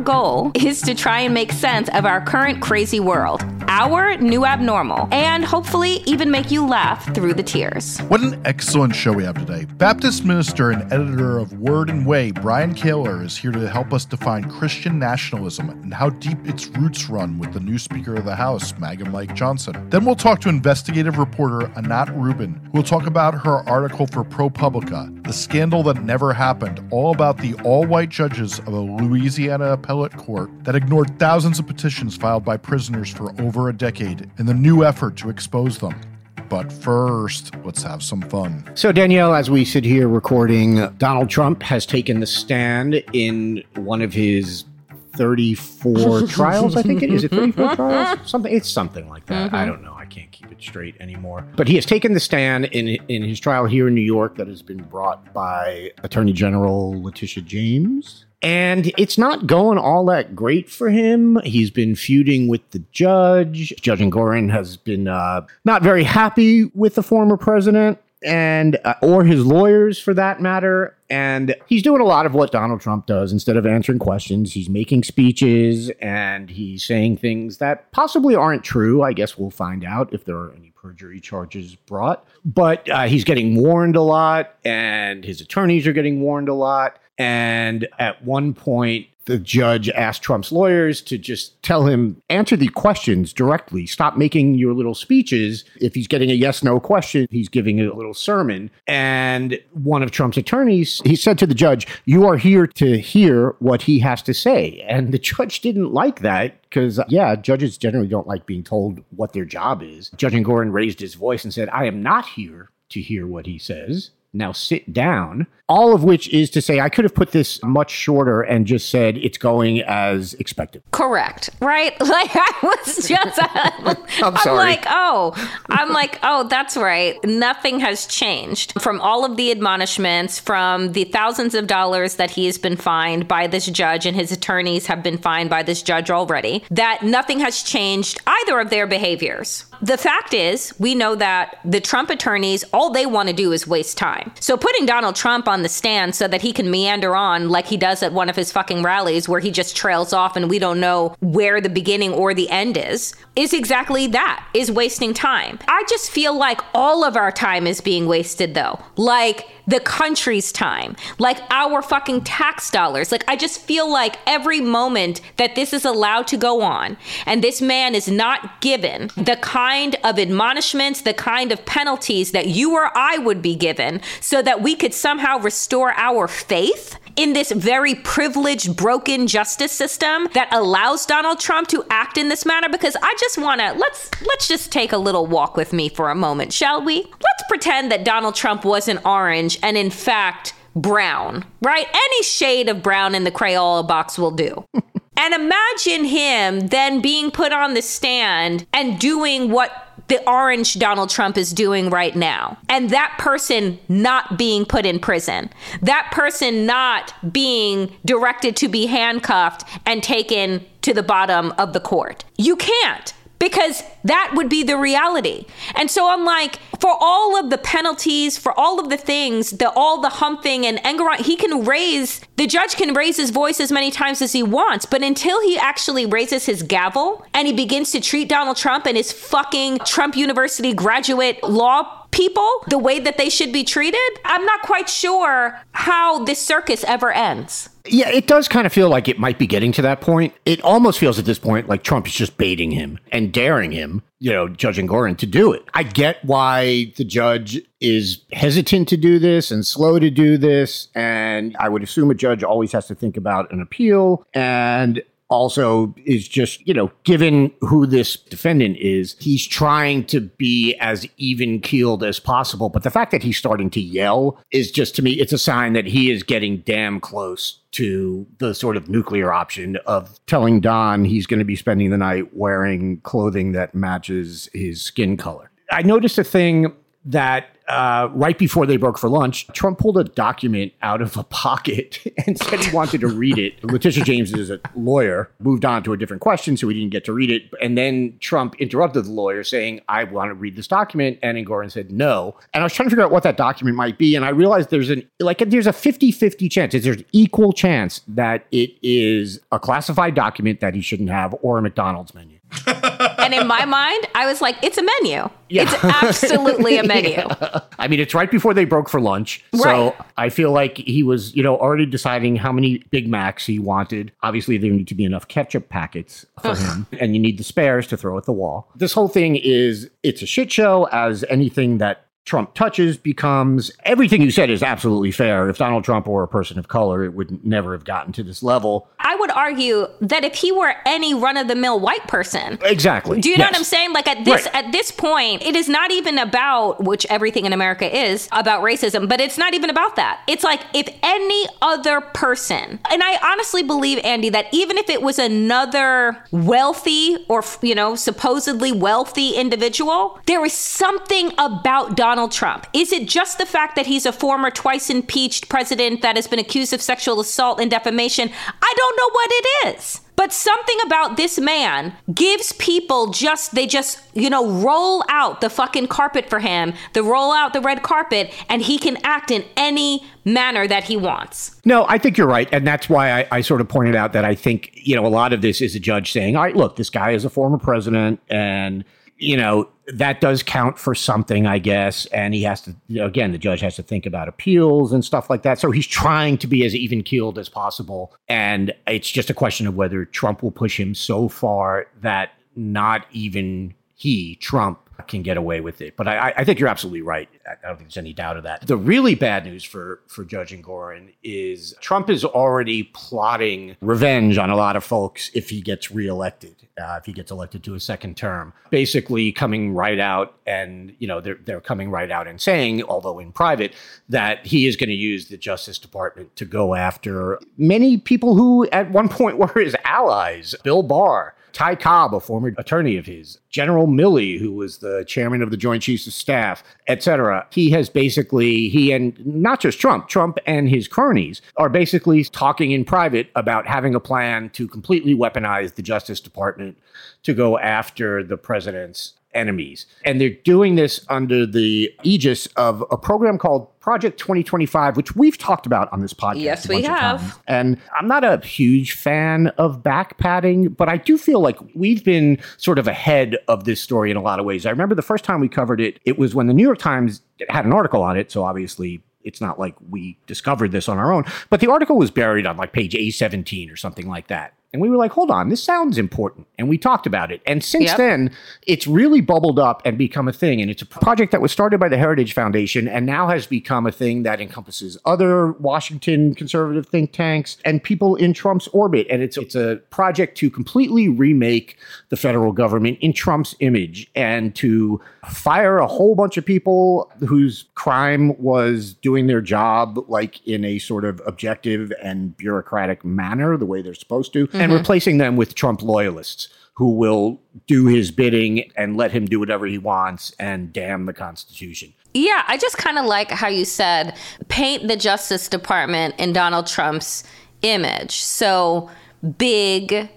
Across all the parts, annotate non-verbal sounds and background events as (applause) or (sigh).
goal is to try and make sense of our current crazy world, our new abnormal, and hopefully even make you laugh through the tears. What an excellent show we have today. Baptist minister and editor of Word and Way, Brian Kaylor, is here to help us define Christian nationalism and how deep its roots run with the new Speaker of the House, MAGA Mike Johnson. Then we'll talk to investigative reporter Anat Rubin, who will talk about her article for ProPublica, the scandal that never happened, all about the all white judges of a Louisiana appellate court that ignored thousands of petitions filed by prisoners for over a decade in the new effort to expose them. But first, let's have some fun. So, Danielle, as we sit here recording, Donald Trump has taken the stand in one of his 34 (laughs) trials, I think it is. It 34 (laughs) trials? Something it's something like that. I mm-hmm. don't know. I can't keep it straight anymore. But he has taken the stand in in his trial here in New York that has been brought by Attorney General Letitia James. And it's not going all that great for him. He's been feuding with the judge. Judge Engoron has been uh, not very happy with the former president and uh, or his lawyers for that matter. And he's doing a lot of what Donald Trump does. Instead of answering questions he's making speeches and he's saying things that possibly aren't true. I guess we'll find out if there are any perjury charges brought. But uh, he's getting warned a lot and his attorneys are getting warned a lot and at one point the judge asked Trump's lawyers to just tell him, answer the questions directly. Stop making your little speeches. If he's getting a yes no question, he's giving a little sermon. And one of Trump's attorneys, he said to the judge, You are here to hear what he has to say. And the (laughs) judge didn't like that because, yeah, judges generally don't like being told what their job is. Judge Engoron raised his voice and said, I am not here to hear what he says. Now sit down. All of which is to say, I could have put this much shorter and just said it's going as expected. Correct, right? (laughs) Like I was just, (laughs) I'm, I'm sorry. like, oh, I'm like, oh, that's right. Nothing has changed from all of the admonishments, from the thousands of dollars that he has been fined by this judge, and his attorneys have been fined by this judge already. That nothing has changed either of their behaviors. The fact is, we know that the Trump attorneys, all they want to do is waste time. So putting Donald Trump on the stand so that he can meander on like he does at one of his fucking rallies where he just trails off and we don't know where the beginning or the end is, is exactly that, is wasting time. I just feel like all of our time is being wasted though. Like, the country's time, like our fucking tax dollars. Like, I just feel like every moment that this is allowed to go on and this man is not given the kind of admonishments, the kind of penalties that you or I would be given so that we could somehow restore our faith in this very privileged, broken justice system that allows Donald Trump to act in this manner. Because I just want to let's let's just take a little walk with me for a moment, shall we? Let's pretend that Donald Trump wasn't orange and in fact brown, right? Any shade of brown in the Crayola box will do. (laughs) and imagine him then being put on the stand and doing what the orange Donald Trump is doing right now. And that person not being put in prison. That person not being directed to be handcuffed and taken to the bottom of the court. You can't because that would be the reality. And so I'm like, for all of the penalties, for all of the things, the all the humping and Engoron, he can raise the judge can raise his voice as many times as he wants, but until he actually raises his gavel and he begins to treat Donald Trump and his fucking Trump University graduate law people the way that they should be treated, I'm not quite sure how this circus ever ends. Yeah, it does kind of feel like it might be getting to that point. It almost feels at this point like Trump is just baiting him and daring him, you know, Judge Engoron to do it. I get why the judge is hesitant to do this and slow to do this. And I would assume a judge always has to think about an appeal. And also is just, you know, given who this defendant is, he's trying to be as even keeled as possible. But the fact that he's starting to yell is just to me, it's a sign that he is getting damn close to the sort of nuclear option of telling Don he's going to be spending the night wearing clothing that matches his skin color. I noticed a thing that uh, right before they broke for lunch, Trump pulled a document out of a pocket (laughs) and said he wanted to read it. Letitia James is a lawyer, moved on to a different question, so he didn't get to read it. And then Trump interrupted the lawyer saying, I want to read this document. And Engoron said, no. And I was trying to figure out what that document might be. And I realized there's an, like, there's a 50 50 chance, there's an equal chance that it is a classified document that he shouldn't have or a McDonald's menu. (laughs) and in my mind, I was like, it's a menu. Yeah. It's absolutely a (laughs) menu. yeah. I mean, it's right before they broke for lunch. Right. So I feel like he was, you know, already deciding how many Big Macs he wanted. Obviously, there need to be enough ketchup packets for him, and you need the spares to throw at the wall. This whole thing is, it's a shit show as anything that Trump touches becomes everything you said is absolutely fair. If Donald Trump were a person of color, it would never have gotten to this level. I would argue that if he were any run of the mill white person, exactly. Do you know yes. what I'm saying? Like at this right. at this point, it is not even about which everything in America is about racism, but it's not even about that. It's like if any other person, and I honestly believe Andy that even if it was another wealthy or you know supposedly wealthy individual, there is something about Donald Donald Trump? Is it just the fact that he's a former twice impeached president that has been accused of sexual assault and defamation? I don't know what it is. But something about this man gives people just, they just, you know, roll out the fucking carpet for him, they roll out the red carpet, and he can act in any manner that he wants. No, I think you're right. And that's why I, I, sort of pointed out that I think, you know, a lot of this is a judge saying, all right, look, this guy is a former president and you know, that does count for something, I guess. And he has to, again, the judge has to think about appeals and stuff like that. So he's trying to be as even keeled as possible. And it's just a question of whether Trump will push him so far that not even he, Trump, can get away with it. But I, I, think you're absolutely right. I don't think there's any doubt of that. The really bad news for for Judge Engoron is Trump is already plotting revenge on a lot of folks if he gets reelected, uh, if he gets elected to a second term. Basically, coming right out and you know they're they're coming right out and saying, although in private, that he is going to use the Justice Department to go after many people who at one point (laughs) were his allies. Bill Barr Ty Cobb, a former attorney of his, General Milley, who was the chairman of the Joint Chiefs of Staff, etc. He has basically, he and not just Trump, Trump and his cronies are basically talking in private about having a plan to completely weaponize the Justice Department to go after the president's enemies. And they're doing this under the aegis of a program called Project 2025, which we've talked about on this podcast. Yes, we have. And I'm not a huge fan of back padding, but I do feel like we've been sort of ahead of this story in a lot of ways. I remember the first time we covered it, it was when the New York Times had an article on it. So obviously, it's not like we discovered this on our own, but the article was buried on like page A17 or something like that. And we were like, hold on, this sounds important. And we talked about it. And since yep. then, it's really bubbled up and become a thing. And it's a project that was started by the Heritage Foundation and now has become a thing that encompasses other Washington conservative think tanks and people in Trump's orbit. And it's, it's a project to completely remake the federal government in Trump's image and to fire a whole bunch of people whose crime was doing their job like in a sort of objective and bureaucratic manner, the way they're supposed to. Mm-hmm mm-hmm. and replacing them with Trump loyalists who will do his bidding and let him do whatever he wants and damn the Constitution. Yeah, I just kind of like how you said paint the Justice Department in Donald Trump's image. So big,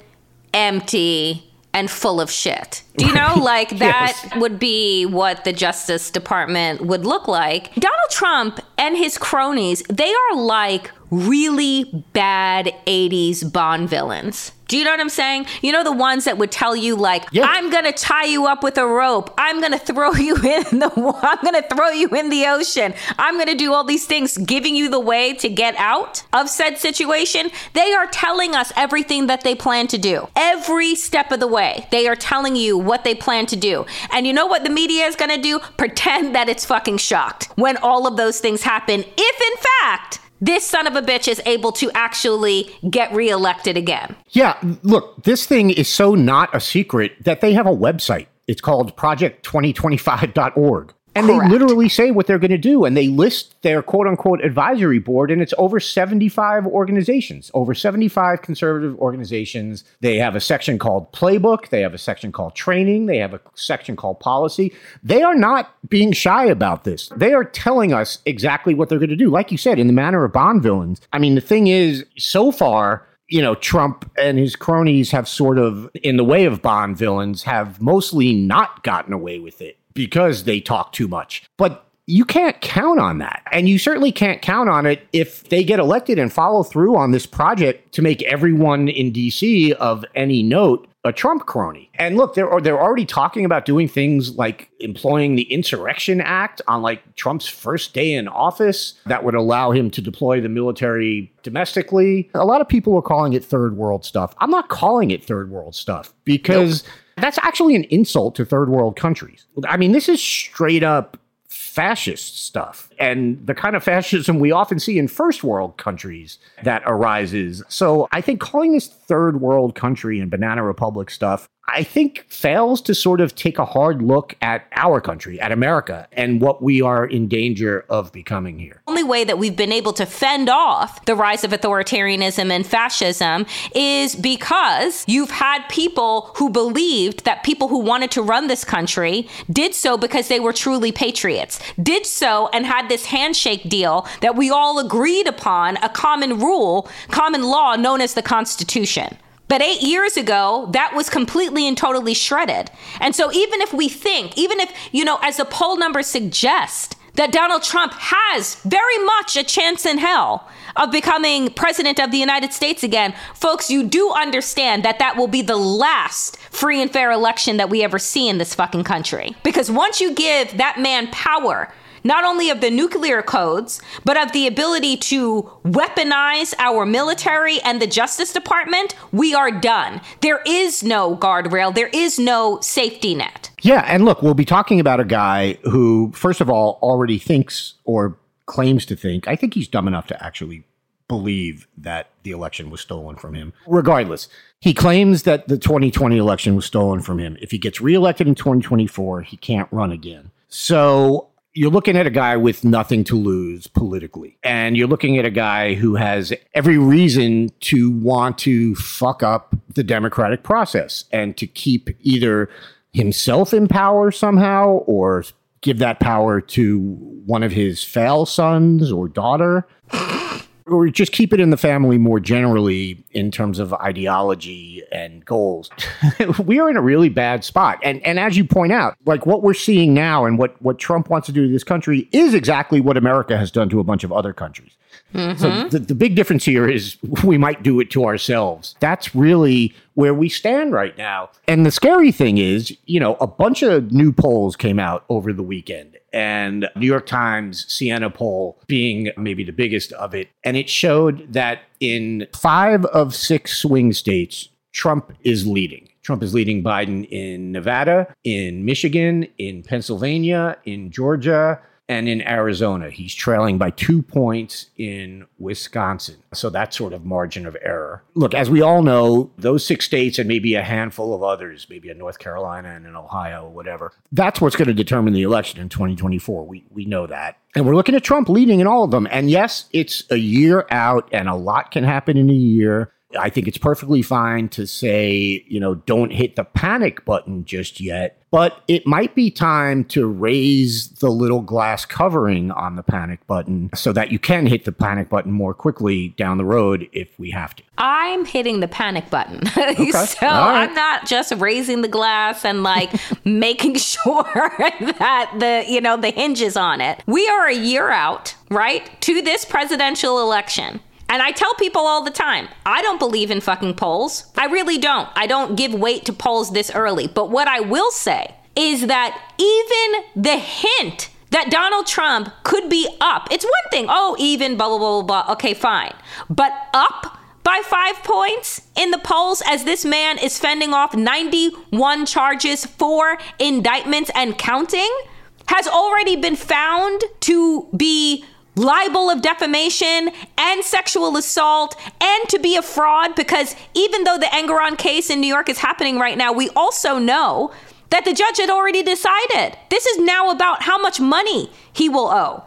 empty, and full of shit. Do you know? Like (laughs) that yes. would be what the Justice Department would look like. Donald Trump and his cronies, they are like really bad 80s Bond villains. Do you know what I'm saying? You know the ones that would tell you like, Yeah. "I'm gonna tie you up with a rope. I'm gonna throw (laughs) you in the. I'm gonna throw you in the ocean. I'm gonna do all these things, giving you the way to get out of said situation." They are telling us everything that they plan to do. Every step of the way, they are telling you what they plan to do. And you know what the media is gonna do? Pretend that it's fucking shocked when all of those things happen. If in fact this son of a bitch is able to actually get reelected again. Yeah, look, this thing is so not a secret that they have a website. It's called project2025.org. And Correct. they literally say what they're going to do. And they list their quote unquote advisory board, and it's over 75 organizations, over 75 conservative organizations. They have a section called playbook, they have a section called training, they have a section called policy. They are not being shy about this. They are telling us exactly what they're going to do. Like you said, in the manner of Bond villains. I mean, the thing is, so far, you know, Trump and his cronies have sort of, in the way of Bond villains, have mostly not gotten away with it because they talk too much. But you can't count on that. And you certainly can't count on it if they get elected and follow through on this project to make everyone in DC of any note a Trump crony. And look, they're they're already talking about doing things like employing the Insurrection Act on like Trump's first day in office that would allow him to deploy the military domestically. A lot of people are calling it third world stuff. I'm not calling it third world stuff because that's actually an insult to third world countries. I mean, this is straight up fascist stuff and the kind of fascism we often see in first world countries that arises. So I think calling this third world country and banana republic stuff, I think fails to sort of take a hard look at our country, at America, and what we are in danger of becoming here. The only way that we've been able to fend off the rise of authoritarianism and fascism is because you've had people who believed that people who wanted to run this country did so because they were truly patriots, did so and had this handshake deal that we all agreed upon, a common rule, common law known as the Constitution. But eight years ago, that was completely and totally shredded. And so, even if we think, even if, you know, as the poll numbers suggest, that Donald Trump has very much a chance in hell of becoming president of the United States again, folks, you do understand that that will be the last free and fair election that we ever see in this fucking country. Because once you give that man power, not only of the nuclear codes, but of the ability to weaponize our military and the Justice Department, we are done. There is no guardrail, there is no safety net. Yeah, and look, we'll be talking about a guy who, first of all, already thinks or claims to think. I think he's dumb enough to actually believe that the election was stolen from him. Regardless, he claims that the 2020 election was stolen from him. If he gets reelected in 2024, he can't run again. So you're looking at a guy with nothing to lose politically. And you're looking at a guy who has every reason to want to fuck up the democratic process and to keep either himself in power somehow or give that power to one of his fail sons or daughter or just keep it in the family more generally in terms of ideology and goals. (laughs) we are in a really bad spot. And and as you point out, like what we're seeing now and what what Trump wants to do to this country is exactly what America has done to a bunch of other countries. So mm-hmm. the, the big difference here is we might do it to ourselves. That's really where we stand right now. And the scary thing is, you know, a bunch of new polls came out over the weekend and New York Times Siena poll being maybe the biggest of it. And it showed that in five of six swing states, Trump is leading. Trump is leading Biden in Nevada, in Michigan, in Pennsylvania, in Georgia, and in Arizona. He's trailing by two points in Wisconsin. So that's sort of margin of error. Look, as we all know, those six states and maybe a handful of others, maybe in North Carolina and in Ohio, whatever, that's what's going to determine the election in 2024. We, we know that. And we're looking at Trump leading in all of them. And yes, it's a year out and a lot can happen in a year. I think it's perfectly fine to say, you know, don't hit the panic button just yet. But it might be time to raise the little glass covering on the panic button so that you can hit the panic button more quickly down the road if we have to. I'm hitting the panic button. (laughs) so All right. I'm not just raising the glass and like (laughs) making sure (laughs) that the, you know, the hinges on it. We are a year out, right, to this presidential election. And I tell people all the time, I don't believe in fucking polls. I really don't. I don't give weight to polls this early. But what I will say is that even the hint that Donald Trump could be up, it's one thing, oh, even, blah, blah, blah, blah, blah. Okay, fine. But up by five points in the polls as this man is fending off 91 charges, four indictments, and counting has already been found to be libel of defamation and sexual assault and to be a fraud because even though the Engoron case in New York is happening right now, we also know that the judge had already decided. This is now about how much money he will owe.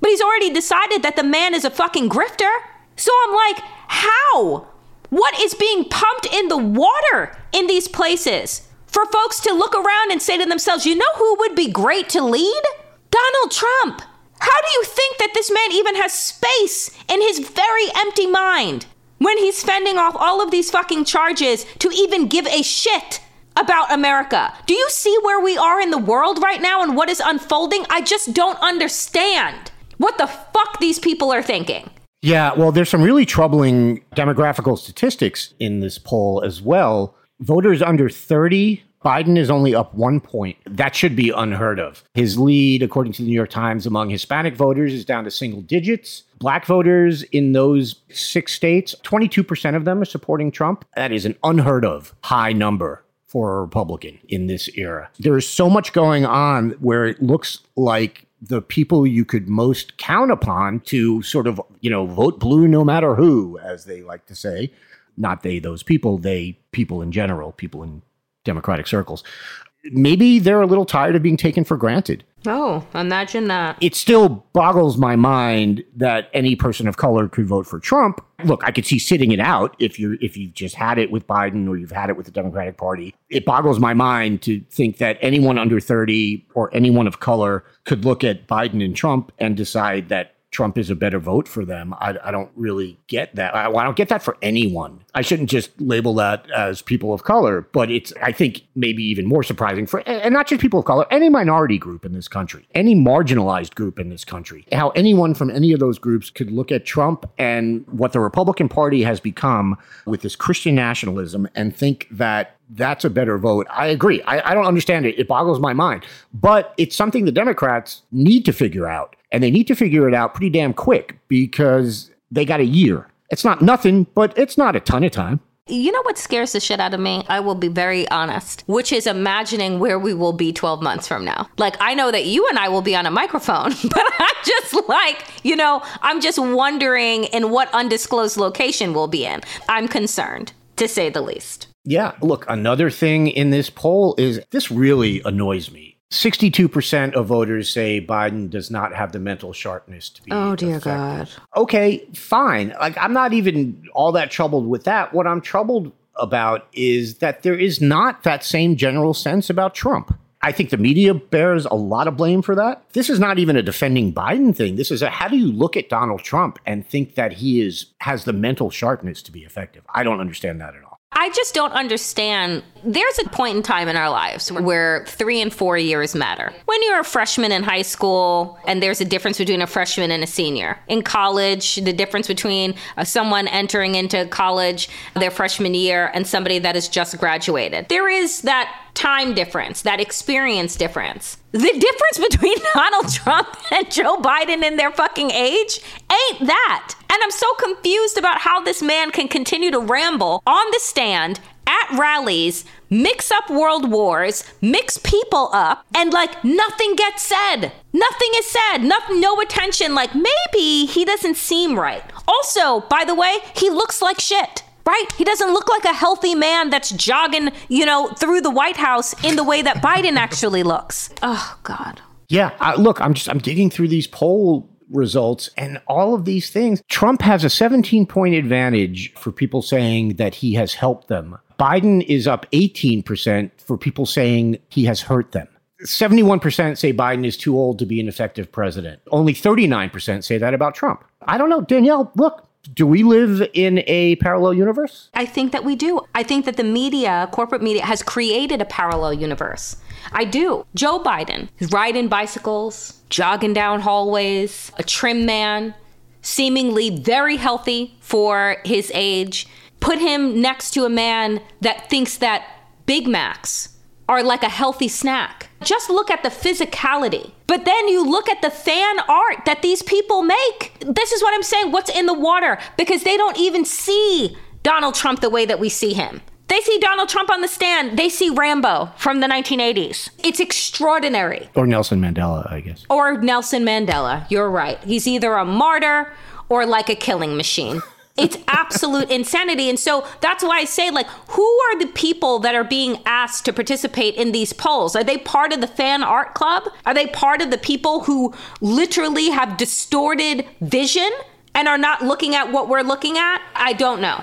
But he's already decided that the man is a fucking grifter. So I'm like, how? What is being pumped in the water in these places? For folks to look around and say to themselves, you know who would be great to lead? Donald Trump. How do you think that this man even has space in his very empty mind when he's fending off all of these fucking charges to even give a shit about America? Do you see where we are in the world right now and what is unfolding? I just don't understand what the fuck these people are thinking. Yeah, well, there's some really troubling demographical statistics in this poll as well. Voters under 30 Biden is only up one point. That should be unheard of. His lead, according to the New York Times, among Hispanic voters is down to single digits. Black voters in those six states, 22% of them are supporting Trump. That is an unheard of high number for a Republican in this era. There is so much going on where it looks like the people you could most count upon to sort of, you know, vote blue no matter who, as they like to say. Not they, those people, they, people in general, people in Democratic circles. Maybe they're a little tired of being taken for granted. Oh, imagine that. It still boggles my mind that any person of color could vote for Trump. Look, I could see sitting it out if you're if you've just had it with Biden or you've had it with the Democratic Party. It boggles my mind to think that anyone under 30 or anyone of color could look at Biden and Trump and decide that Trump is a better vote for them. I, I don't really get that. I, I, don't get that for anyone. I shouldn't just label that as people of color, but it's, I think, maybe even more surprising for, and not just people of color, any minority group in this country, any marginalized group in this country, how anyone from any of those groups could look at Trump and what the Republican Party has become with this Christian nationalism and think that that's a better vote. I agree. I, I, don't understand it. It boggles my mind. But it's something the Democrats need to figure out. And they need to figure it out pretty damn quick because they got a year. It's not nothing, but it's not a ton of time. You know what scares the shit out of me? I will be very honest, which is imagining where we will be 12 months from now. Like, I know that you and I will be on a microphone, (laughs) but I'm just like, you know, I'm just wondering in what undisclosed location we'll be in. I'm concerned, to say the least. Yeah. Look, another thing in this poll is this really annoys me. 62% of voters say Biden does not have the mental sharpness to be. Oh, dear effective. God. Okay, fine. Like, I'm not even all that troubled with that. What I'm troubled about is that there is not that same general sense about Trump. I think the media bears a lot of blame for that. This is not even a defending Biden thing. This is a how do you look at Donald Trump and think that he is has the mental sharpness to be effective? I don't understand that at all. I just don't understand. There's a point in time in our lives where three and four years matter. When you're a freshman in high school, and there's a difference between a freshman and a senior. In college, the difference between uh, someone entering into college their freshman year and somebody that has just graduated. There is that time difference, that experience difference. The difference between (laughs) Donald Trump and Joe Biden in their fucking age ain't that. And I'm so confused about how this man can continue to ramble on the stand at rallies, mix up world wars, mix people up, and like nothing gets said. Nothing is said. No attention. Like maybe he doesn't seem right. Also, by the way, he looks like shit right? He doesn't look like a healthy man that's jogging, you know, through the White House in the way that Biden actually looks. Oh God. Yeah, I, look, I'm just I'm digging through these poll results and all of these things. Trump has a 17 point advantage for people saying that he has helped them. Biden is up 18% for people saying he has hurt them. 71% say Biden is too old to be an effective president. Only 39% say that about Trump. I don't know. Danielle, look, do we live in a parallel universe? I think that we do. I think that the media, corporate media, has created a parallel universe. I do. Joe Biden is riding bicycles, jogging down hallways, a trim man, seemingly very healthy for his age. Put him next to a man that thinks that Big Macs are like a healthy snack. Just look at the physicality. But then you look at the fan art that these people make. This is what I'm saying. What's in the water? Because they don't even see Donald Trump the way that we see him. They see Donald Trump on the stand. They see Rambo from the 1980s. It's extraordinary. Or Nelson Mandela, I guess. Or Nelson Mandela. You're right. He's either a martyr or like a killing machine. It's absolute insanity. And so that's why I say, like, who are the people that are being asked to participate in these polls? Are they part of the fan art club? Are they part of the people who literally have distorted vision and are not looking at what we're looking at? I don't know.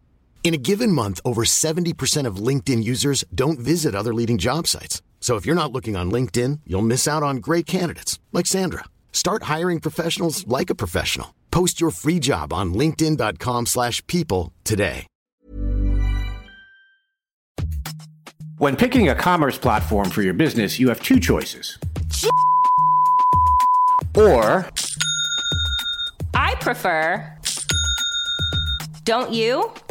In a given month, over 70% of LinkedIn users don't visit other leading job sites. So if you're not looking on LinkedIn, you'll miss out on great candidates like Sandra. Start hiring professionals like a professional. Post your free job on linkedin.com/people slash people today. When picking a commerce platform for your business, you have two choices. Or I prefer. Don't you?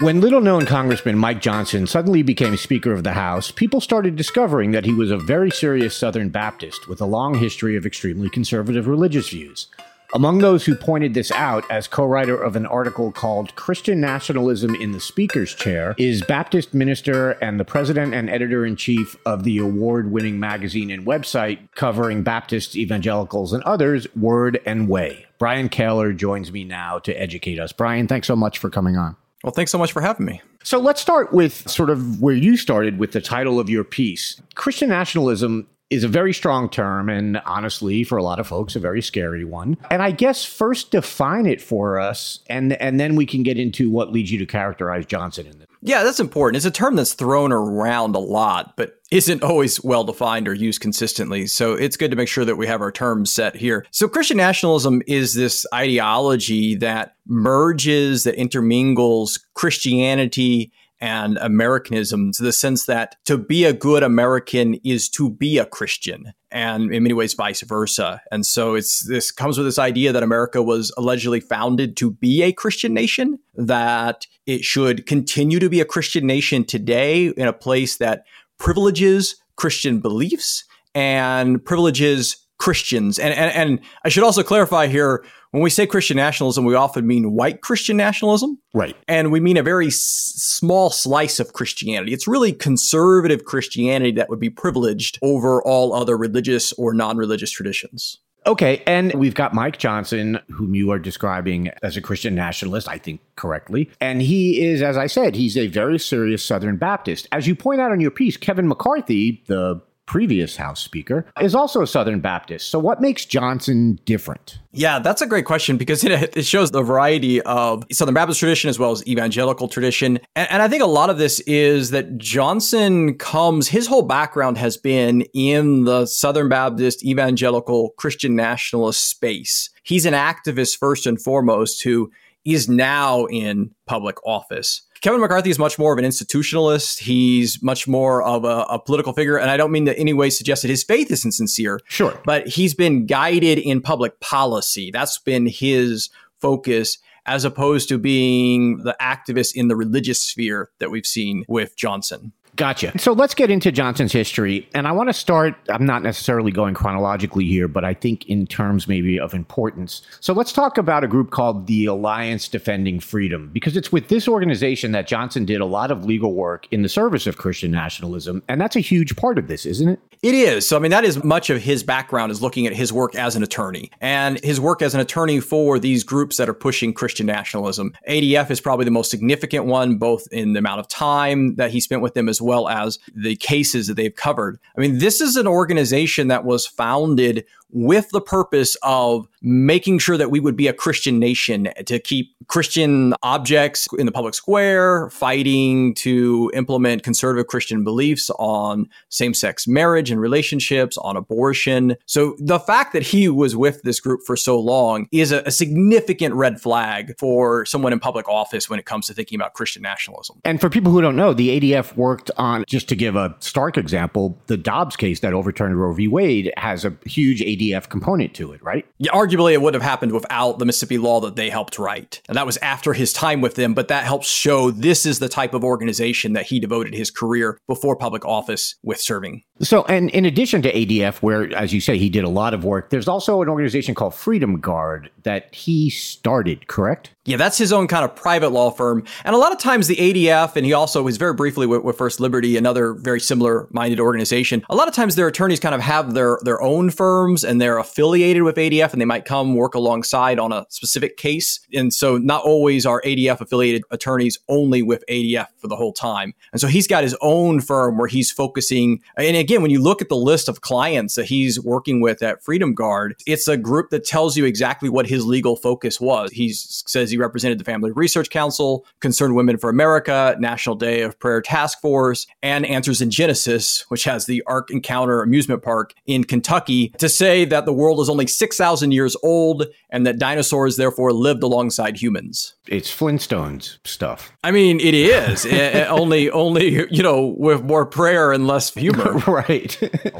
When little known Congressman Mike Johnson suddenly became Speaker of the House, people started discovering that he was a very serious Southern Baptist with a long history of extremely conservative religious views. Among those who pointed this out as co writer of an article called Christian Nationalism in the Speaker's Chair is Baptist minister and the president and editor in chief of the award winning magazine and website covering Baptists, evangelicals, and others, Word and Way. Brian Kaylor joins me now to educate us. Brian, thanks so much for coming on. Well, thanks so much for having me. So let's start with sort of where you started with the title of your piece. Christian nationalism is a very strong term and honestly for a lot of folks a very scary one. And I guess first define it for us and and then we can get into what leads you to characterize Johnson in this. Yeah, that's important. It's a term that's thrown around a lot, but isn't always well defined or used consistently. So it's good to make sure that we have our terms set here. So Christian nationalism is this ideology that merges, that intermingles Christianity and Americanism to the sense that to be a good American is to be a Christian and in many ways vice versa. And so it's this comes with this idea that America was allegedly founded to be a Christian nation, that it should continue to be a Christian nation today in a place that privileges Christian beliefs and privileges Christians. And, and, and I should also clarify here when we say Christian nationalism, we often mean white Christian nationalism. Right. And we mean a very s- small slice of Christianity. It's really conservative Christianity that would be privileged over all other religious or non religious traditions. Okay, and we've got Mike Johnson, whom you are describing as a Christian nationalist, I think correctly. And he is, as I said, he's a very serious Southern Baptist. As you point out in your piece, Kevin McCarthy, the previous House Speaker, is also a Southern Baptist. So what makes Johnson different? Yeah, that's a great question because it, shows the variety of Southern Baptist tradition as well as evangelical tradition. And I think a lot of this is that Johnson comes, his whole background has been in the Southern Baptist evangelical Christian nationalist space. He's an activist first and foremost who is now in public office. Kevin McCarthy is much more of an institutionalist. He's much more of a, a, political figure. And I don't mean to any way suggest that his faith isn't sincere. Sure. But he's been guided in public policy. That's been his focus as opposed to being the activist in the religious sphere that we've seen with Johnson. Gotcha. So let's get into Johnson's history. And I want to start, I'm not necessarily going chronologically here, but I think in terms maybe of importance. So let's talk about a group called the Alliance Defending Freedom, because it's with this organization that Johnson did a lot of legal work in the service of Christian nationalism. And that's a huge part of this, isn't it? It is. So, I mean, that is much of his background is looking at his work as an attorney and his work as an attorney for these groups that are pushing Christian nationalism. ADF is probably the most significant one, both in the amount of time that he spent with them as well as the cases that they've covered. I mean, this is an organization that was founded with the purpose of making sure that we would be a Christian nation to keep Christian objects in the public square, fighting to implement conservative Christian beliefs on same sex marriage and relationships, on abortion. So the fact that he was with this group for so long is a, a significant red flag for someone in public office when it comes to thinking about Christian nationalism. And for people who don't know, the ADF worked on, just to give a stark example, the Dobbs case that overturned Roe v. Wade has a huge ADF component to it, right? Yeah, arguably it would have happened without the Mississippi law that they helped write. And that was after his time with them, but that helps show this is the type of organization that he devoted his career before public office with serving. So, and in addition to ADF, where, as you say, he did a lot of work, there's also an organization called Freedom Guard that he started, correct? Yeah, that's his own kind of private law firm. And a lot of times the ADF, and he also was very briefly with, with First Liberty, another very similar minded organization. A lot of times their attorneys kind of have their, their own firms and they're affiliated with ADF and they might come work alongside on a specific case. And so not always are ADF affiliated attorneys only with ADF for the whole time. And so he's got his own firm where he's focusing. And again, when you look at the list of clients that he's working with at Freedom Guard, it's a group that tells you exactly what his legal focus was. He says he represented the Family Research Council, Concerned Women for America, National Day of Prayer Task Force, and Answers in Genesis, which has the Ark Encounter Amusement Park in Kentucky, to say that the world is only 6,000 years old and that dinosaurs therefore lived alongside humans. It's Flintstones stuff. I mean, it is (laughs) eh, eh, only, only you know, with more prayer and less humor, (laughs) right?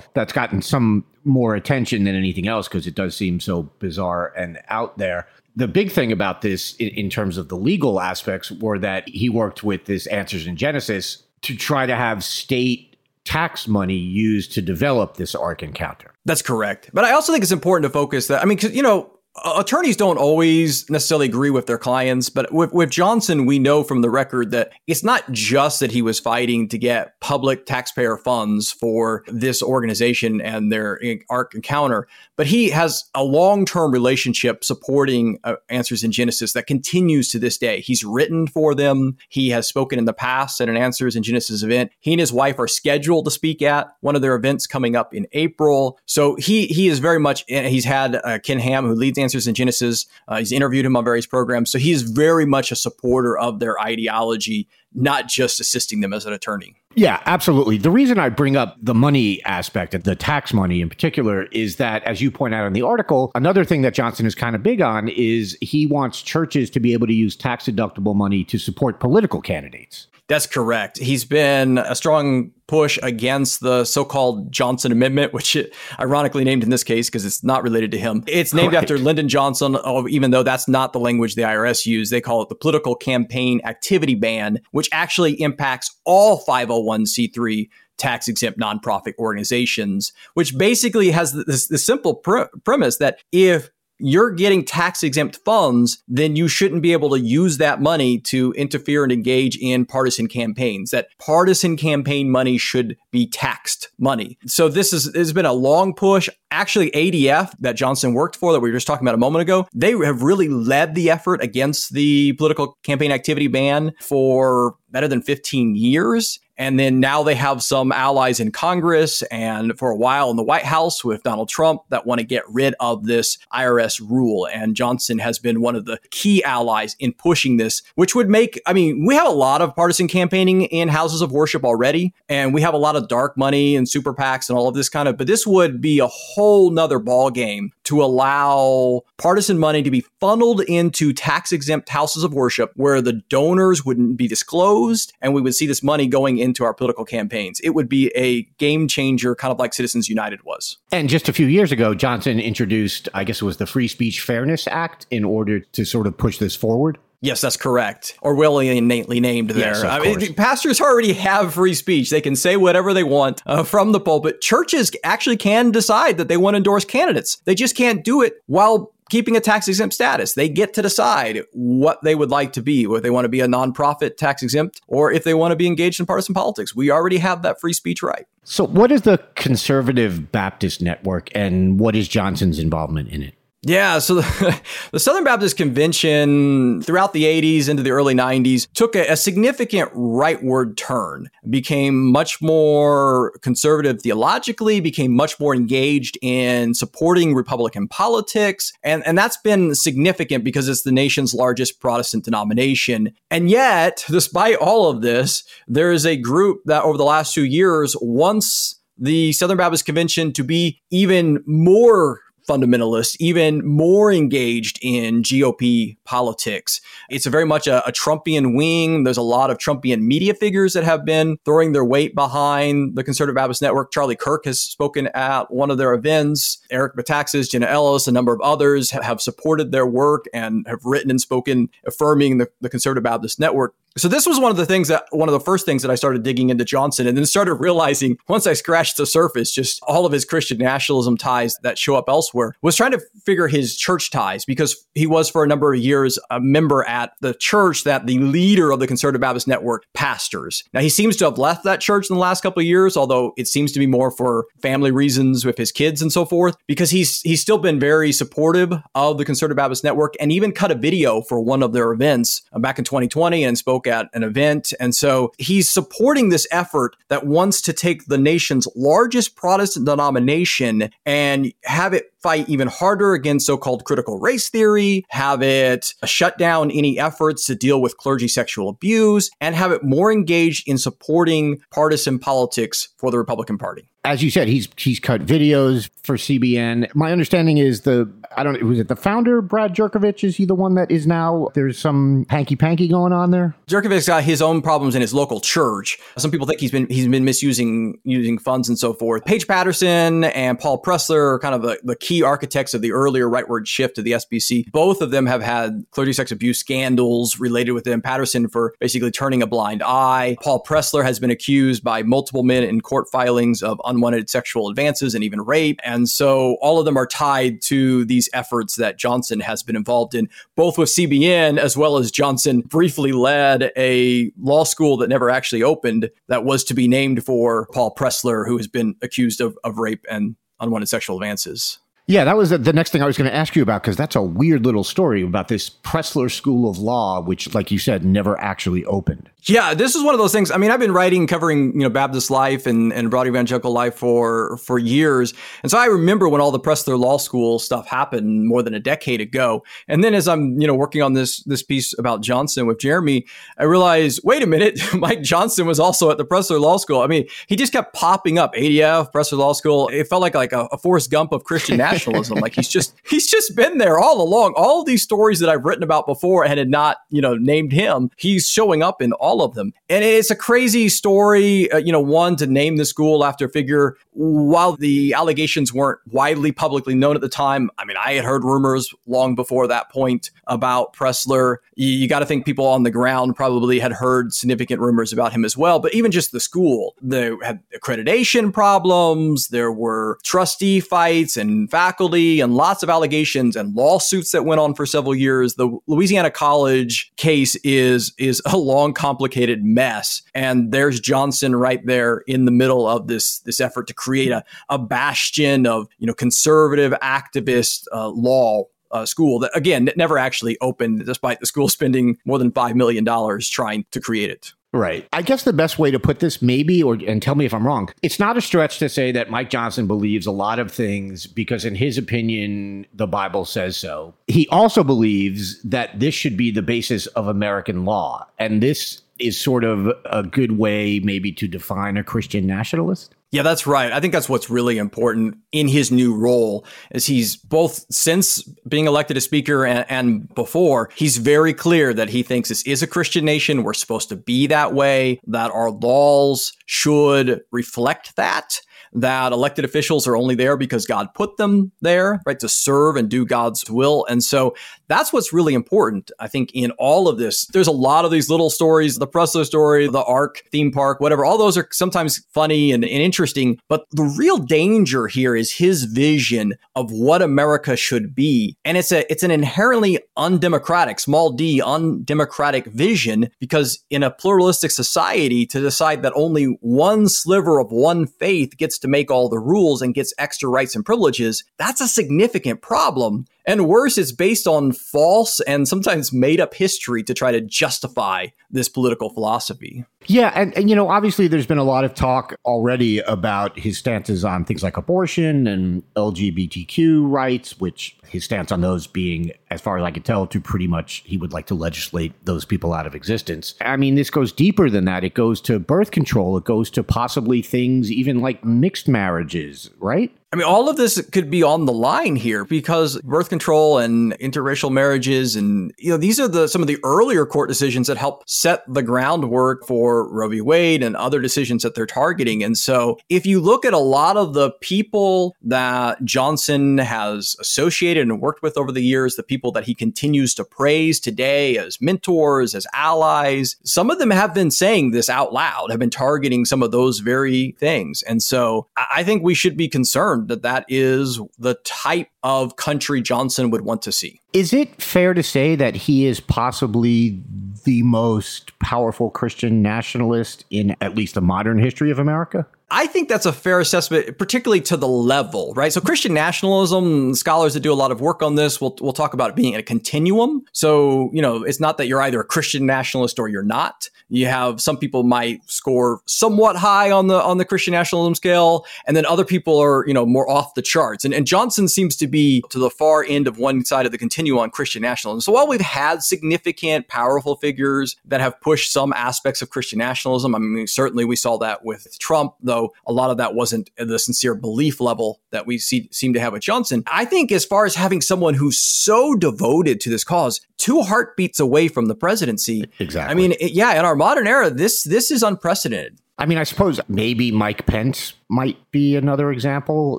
(laughs) That's gotten some more attention than anything else because it does seem so bizarre and out there the big thing about this in, in, terms of the legal aspects were that he worked with this answers in genesis to try to have state tax money used to develop this ark encounter. That's correct. But i also think it's important to focus that i mean because, you know attorneys don't always necessarily agree with their clients, but with, with Johnson, we know from the record that it's not just that he was fighting to get public taxpayer funds for this organization and their Ark encounter, but he has a long term relationship supporting uh, Answers in Genesis that continues to this day. He's written for them. He has spoken in the past at an Answers in Genesis event. He and his wife are scheduled to speak at one of their events coming up in April. So he he is very much. He's had uh, Ken Ham, who leads Answers in Genesis. Uh, he's interviewed him on various programs. So he is very much a supporter of their ideology, not just assisting them as an attorney. Yeah, absolutely. The reason I bring up the money aspect, the tax money in particular, is that, as you point out in the article, another thing that Johnson is kind of big on is he wants churches to be able to use tax deductible money to support political candidates. That's correct. He's been a strong push against the so-called Johnson Amendment, which it, ironically named in this case because it's not related to him. It's named right. after Lyndon Johnson, oh, even though that's not the language the IRS use. They call it the Political Campaign Activity Ban, which actually impacts all 501c3 tax exempt nonprofit organizations, which basically has this, this simple pre- premise that if you're getting tax exempt funds, then you shouldn't be able to use that money to interfere and engage in partisan campaigns. That partisan campaign money should be taxed money. So this is has been a long push. Actually, ADF that Johnson worked for that we were just talking about a moment ago, they have really led the effort against the political campaign activity ban for better than 15 years. And then now they have some allies in Congress and for a while in the White House with Donald Trump that want to get rid of this IRS rule. And Johnson has been one of the key allies in pushing this, which would make, I mean, we have a lot of partisan campaigning in houses of worship already, and we have a lot of dark money and super PACs and all of this kind of, but this would be a whole nother ball game to allow partisan money to be funneled into tax exempt houses of worship where the donors wouldn't be disclosed and we would see this money going into our political campaigns. It would be a game changer, kind of like Citizens United was. And just a few years ago, Johnson introduced, I guess it was the Free Speech Fairness Act in order to sort of push this forward. Yes, that's correct. Or willingly innately named there. Yes, I mean, pastors already have free speech. They can say whatever they want uh, from the pulpit. Churches actually can decide that they want to endorse candidates. They just can't do it while keeping a tax exempt status. They get to decide what they would like to be, whether they want to be a nonprofit tax exempt or if they want to be engaged in partisan politics. We already have that free speech right. So, what is the Conservative Baptist Network and what is Johnson's involvement in it? Yeah, so the, (laughs) the Southern Baptist Convention throughout the 80s into the early 90s took a, a significant rightward turn, became much more conservative theologically, became much more engaged in supporting Republican politics. And, and that's been significant because it's the nation's largest Protestant denomination. And yet, despite all of this, there is a group that over the last two years wants the Southern Baptist Convention to be even more fundamentalist, even more engaged in GOP politics. It's very much a, a, Trumpian wing. There's a lot of Trumpian media figures that have been throwing their weight behind the Conservative Baptist Network. Charlie Kirk has spoken at one of their events. Eric Metaxas, Jenna Ellis, a number of others have supported their work and have written and spoken affirming the, the Conservative Baptist Network. So this was one of the things that one of the first things that I started digging into Johnson and then started (laughs) realizing once I scratched the surface, just all of his Christian nationalism ties that show up elsewhere was trying to figure his church ties because he was for a number of years a member at the church that the leader of the Conservative Baptist Network pastors. Now he seems to have left that church in the last couple of years, although it seems to be more for family reasons with his kids and so forth, because he's he's still been very supportive of the Conservative Baptist Network and even cut a video for one of their events uh, back in 2020 and spoke at an event. And so he's supporting this effort that wants to take the nation's largest Protestant denomination and have it fight even harder against so-called critical race theory, have it shut down any efforts to deal with clergy sexual abuse, and have it more engaged in supporting partisan politics for the Republican Party as you said, he's he's cut videos for CBN. My understanding is the I don't was it the founder Brad Jurkovich? Is he the one that is now there's some hanky panky going on there? Jurkovich's got his own problems in his local church. Some people think he's been he's been misusing using funds and so forth. Paige Patterson and Paul Pressler are kind of the, the key architects of the earlier rightward shift to the SBC. Both of them have had clergy sex abuse scandals related with them. Patterson for basically turning a blind eye. Paul Pressler has been accused by multiple men in court filings of unwanted sexual advances and even rape. And so all of them are tied to these efforts that Johnson has been involved in, both with CBN as well as Johnson briefly led a law school that never actually opened that was to be named for Paul Pressler, who has been accused of, of rape and unwanted sexual advances. Yeah, that was the next thing I was going to ask you about because that's a weird little story about this Pressler School of Law, which, like you said, never actually opened. Yeah, this is one of those things. I mean, I've been writing, covering you know Baptist life and, and broad evangelical life for for years, and so I remember when all the Pressler Law School stuff happened more than a decade ago. And then as I'm you know working on this this piece about Johnson with Jeremy, I realized, wait a minute, (laughs) Mike Johnson was also at the Pressler Law School. I mean, he just kept popping up. ADF, Pressler Law School. It felt like like a, a Forrest Gump of Christian (laughs) nationalism. like he's just he's just been there all along. All these stories that I've written about before and had not you know named him, he's showing up in all all of them. And it's a crazy story, uh, you know, one to name the school after a figure while the allegations weren't widely publicly known at the time. I mean, I had heard rumors long before that point about Pressler. You, you got to think people on the ground probably had heard significant rumors about him as well. But even just the school, they had accreditation problems. There were trustee fights and faculty and lots of allegations and lawsuits that went on for several years. The Louisiana College case is is a long, complicated mess. And there's Johnson right there in the middle of this this effort to create a, a bastion of you know conservative activist uh, law uh, school that again never actually opened despite the school (laughs) spending more than $5 million trying to create it Right. I guess the best way to put this, maybe, or and tell me if I'm wrong, it's not a stretch to say that Mike Johnson believes a lot of things because, in his opinion, the Bible says so. He also believes that this should be the basis of American law. And this is sort of a good way, maybe, to define a Christian nationalist. Yeah, that's right. I think that's what's really important in his new role is he's both since being elected as speaker and, and, before, he's very clear that he thinks this is a Christian nation. We're supposed to be that way, that our laws should reflect that that elected officials are only there because God put them there, right, to serve and do God's will. And so that's what's really important, I think, in all of this. There's a lot of these little stories, the Pressler story, the Ark theme park, whatever. All those are sometimes funny and, and interesting. But the real danger here is his vision of what America should be. And it's a it's an inherently undemocratic, small d, undemocratic vision, because in a pluralistic society, to decide that only one sliver of one faith gets to make all the rules and gets extra rights and privileges, that's a significant problem. And worse, it's based on false and sometimes made up history to try to justify this political philosophy. Yeah, and, and, you know, obviously, there's been a lot of talk already about his stances on things like abortion and LGBTQ rights, which his stance on those being, as far as I can tell, to pretty much he would like to legislate those people out of existence. I mean, this goes deeper than that. It goes to birth control. It goes to possibly things even like mixed marriages, right? I mean, all of this could be on the line here because birth control and interracial marriages, and you know, these are the some of the earlier court decisions that help set the groundwork for Roe v. Wade and other decisions that they're targeting. And so, if you look at a lot of the people that Johnson has associated and worked with over the years, the people that he continues to praise today as mentors, as allies, some of them have been saying this out loud, have been targeting some of those very things. And so, I think we should be concerned confirmed that that is the type of country Johnson would want to see. Is it fair to say that he is possibly the most powerful Christian nationalist in at least the modern history of America? I think that's a fair assessment, particularly to the level, right? So Christian nationalism, scholars that do a lot of work on this will will talk about it being a continuum. So, you know, it's not that you're either a Christian nationalist or you're not. You have some people might score somewhat high on the on the Christian nationalism scale, and then other people are, you know, more off the charts. And, and Johnson seems to be to the far end of one side of the continuum on Christian nationalism. So while we've had significant, powerful figures that have pushed some aspects of Christian nationalism, I mean, certainly we saw that with Trump, though a lot of that wasn't the sincere belief level that we see, seem to have with Johnson. I think as far as having someone who's so devoted to this cause, two heartbeats away from the presidency. Exactly. I mean, it, yeah, in our modern era, this this is unprecedented. I mean, I suppose maybe Mike Pence might be another example.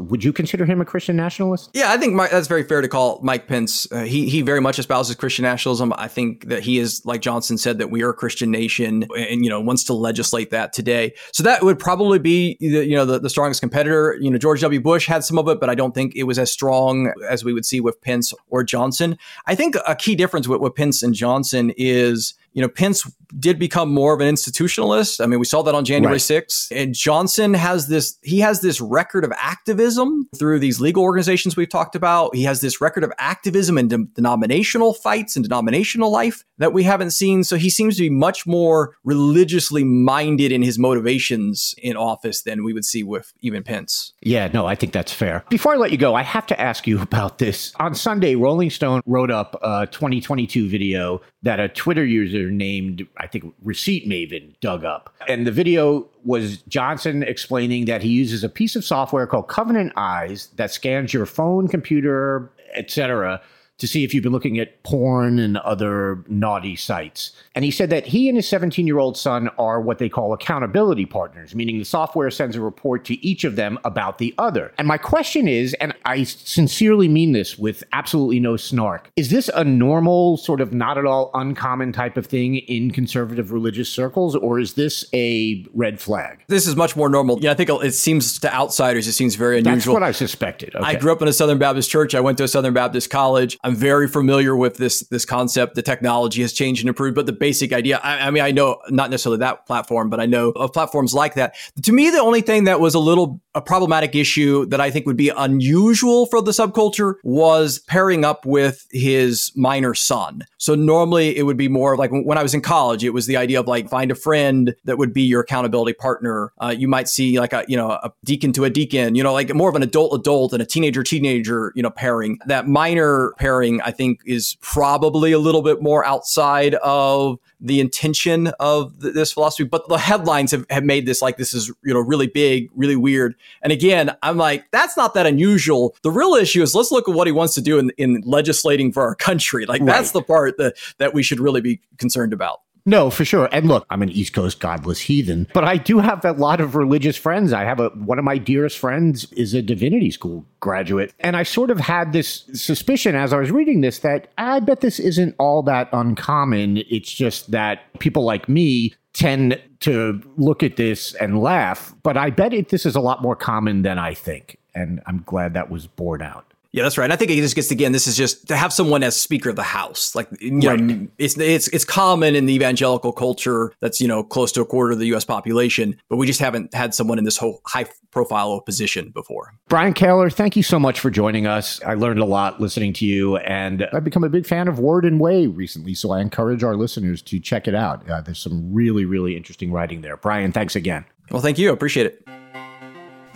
Would you consider him a Christian nationalist? Yeah, I think Mike, that's very fair to call Mike Pence. Uh, he he very much espouses Christian nationalism. I think that he is, like Johnson said, that we are a Christian nation, and you know wants to legislate that today. So that would probably be the, you know the, the strongest competitor. You know, George W. Bush had some of it, but I don't think it was as strong as we would see with Pence or Johnson. I think a key difference with, with Pence and Johnson is you know, Pence did become more of an institutionalist. I mean, we saw that on January right. 6th. And Johnson has this, he has this record of activism through these legal organizations we've talked about. He has this record of activism and de- denominational fights and denominational life that we haven't seen. So he seems to be much more religiously minded in his motivations in office than we would see with even Pence. Yeah, no, I think that's fair. Before I let you go, I have to ask you (laughs) about this. On Sunday, Rolling Stone wrote up a 2022 video that a Twitter user named, I think, Receipt Maven dug up. And the video was Johnson explaining that he uses a piece of software called Covenant Eyes that scans your phone, computer, etc., to see if you've been looking at porn and other naughty sites. And he said that he and his 17 year old son are what they call accountability partners, meaning the software sends a report to each of them about the other. And my question is, and I sincerely mean this with absolutely no snark, is this a normal, sort of not at all uncommon type of thing in conservative religious circles, or is this a red flag? This is much more normal. Yeah, I think it seems to outsiders, it seems very unusual. That's what I suspected. Okay. I grew up in a Southern Baptist church. I went to a Southern Baptist college. I'm very familiar with this this concept. The technology has changed and improved, but the basic idea. I, I mean, I know not necessarily that platform, but I know of platforms like that. To me, the only thing that was a little a problematic issue that I think would be unusual for the subculture was pairing up with his minor son. So normally it would be more like when I was in college, it was the idea of like find a friend that would be your accountability partner. Uh, you might see like a you know a deacon to a deacon, you know, like more of an adult adult and a teenager teenager, you know, pairing. That minor pairing, I think, is probably a little bit more outside of the intention of th- this philosophy. But the headlines have, have made this like this is you know really big, really weird. And again, I'm like that's not that unusual. The real issue is let's look at what he wants to do in, in legislating for our country. Like right. that's the part that that we should really be concerned about. No, for sure. And look, I'm an East Coast godless heathen, but I do have a lot of religious friends. I have a one of my dearest friends is a divinity school graduate, and I sort of had this suspicion as I was reading this that I bet this isn't all that uncommon. It's just that people like me tend to look at this and laugh, but I bet it, this is a lot more common than I think, and I'm glad that was borne out. Yeah, that's right. And I think it just gets again. This is just to have someone as Speaker of the House. Like, you right. know, it's it's it's common in the evangelical culture that's you know close to a quarter of the U.S. population, but we just haven't had someone in this whole high profile position before. Brian Kaylor, thank you so much for joining us. I learned a lot listening to you, and I've become a big fan of Word and Way recently. So I encourage our listeners to check it out. Uh, there's some really really interesting writing there. Brian, thanks again. Well, thank you. Appreciate it.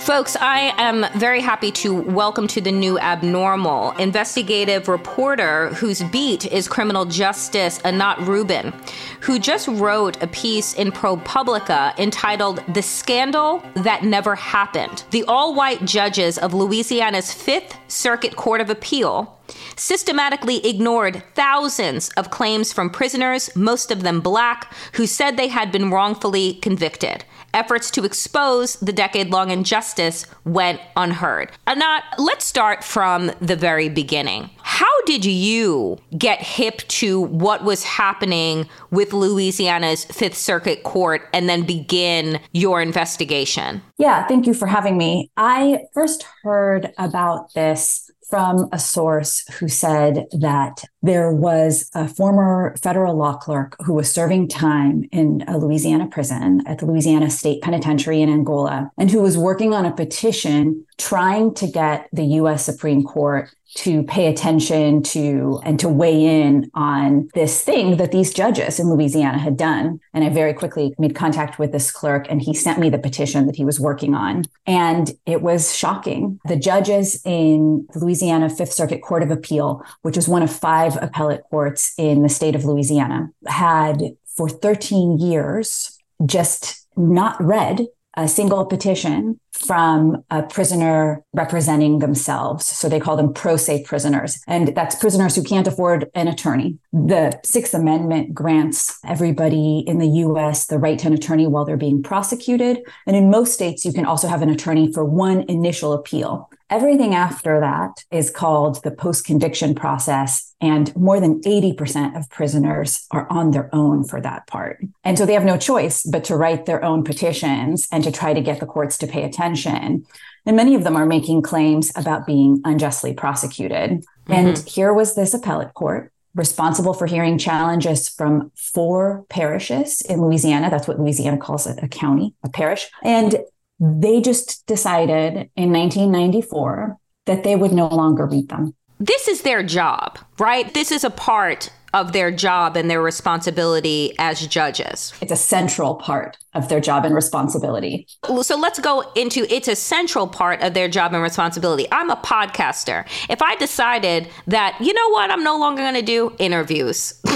Folks, I am very happy to welcome to the new abnormal investigative reporter whose beat is criminal justice Anat Rubin, who just wrote a piece in ProPublica entitled The Scandal That Never Happened. The all white judges of Louisiana's Fifth Circuit Court of Appeal systematically ignored thousands of claims from prisoners, most of them black, who said they had been wrongfully convicted efforts to expose the decade long injustice went unheard. Anat, let's start from the very beginning. How did you get hip to what was happening with Louisiana's Fifth Circuit Court and then begin your investigation? Yeah, thank you for having me. I first heard about this from a source who said that there was a former federal law clerk who was serving time in a Louisiana prison at the Louisiana State Penitentiary in Angola and who was working on a petition trying to get the US Supreme Court to pay attention to and to weigh in on this thing that these judges in Louisiana had done. And I very quickly made contact with this clerk and he sent me the petition that he was working on. And it was shocking. The judges in the Louisiana Fifth Circuit Court of Appeal, which is one of five appellate courts in the state of Louisiana, had for 13 years just not read a single petition from a prisoner representing themselves. So they call them pro se prisoners. And that's prisoners who can't afford an attorney. The Sixth Amendment grants everybody in the US the right to an attorney while they're being prosecuted. And in most states, you can also have an attorney for one initial appeal. Everything after that is called the post conviction process. And more than 80% of prisoners are on their own for that part. And so they have no choice but to write their own petitions and to try to get the courts to pay attention. And many of them are making claims about being unjustly prosecuted. Mm-hmm. And here was this appellate court responsible for hearing challenges from four parishes in Louisiana. That's what Louisiana calls it a county, a parish. And they just decided in 1994 that they would no longer read them. This is their job, right? This is a part of their job and their responsibility as judges. It's a central part of their job and responsibility. So let's go into it's a central part of their job and responsibility. I'm a podcaster. If I decided that, you know what, I'm no longer going to do interviews. (laughs)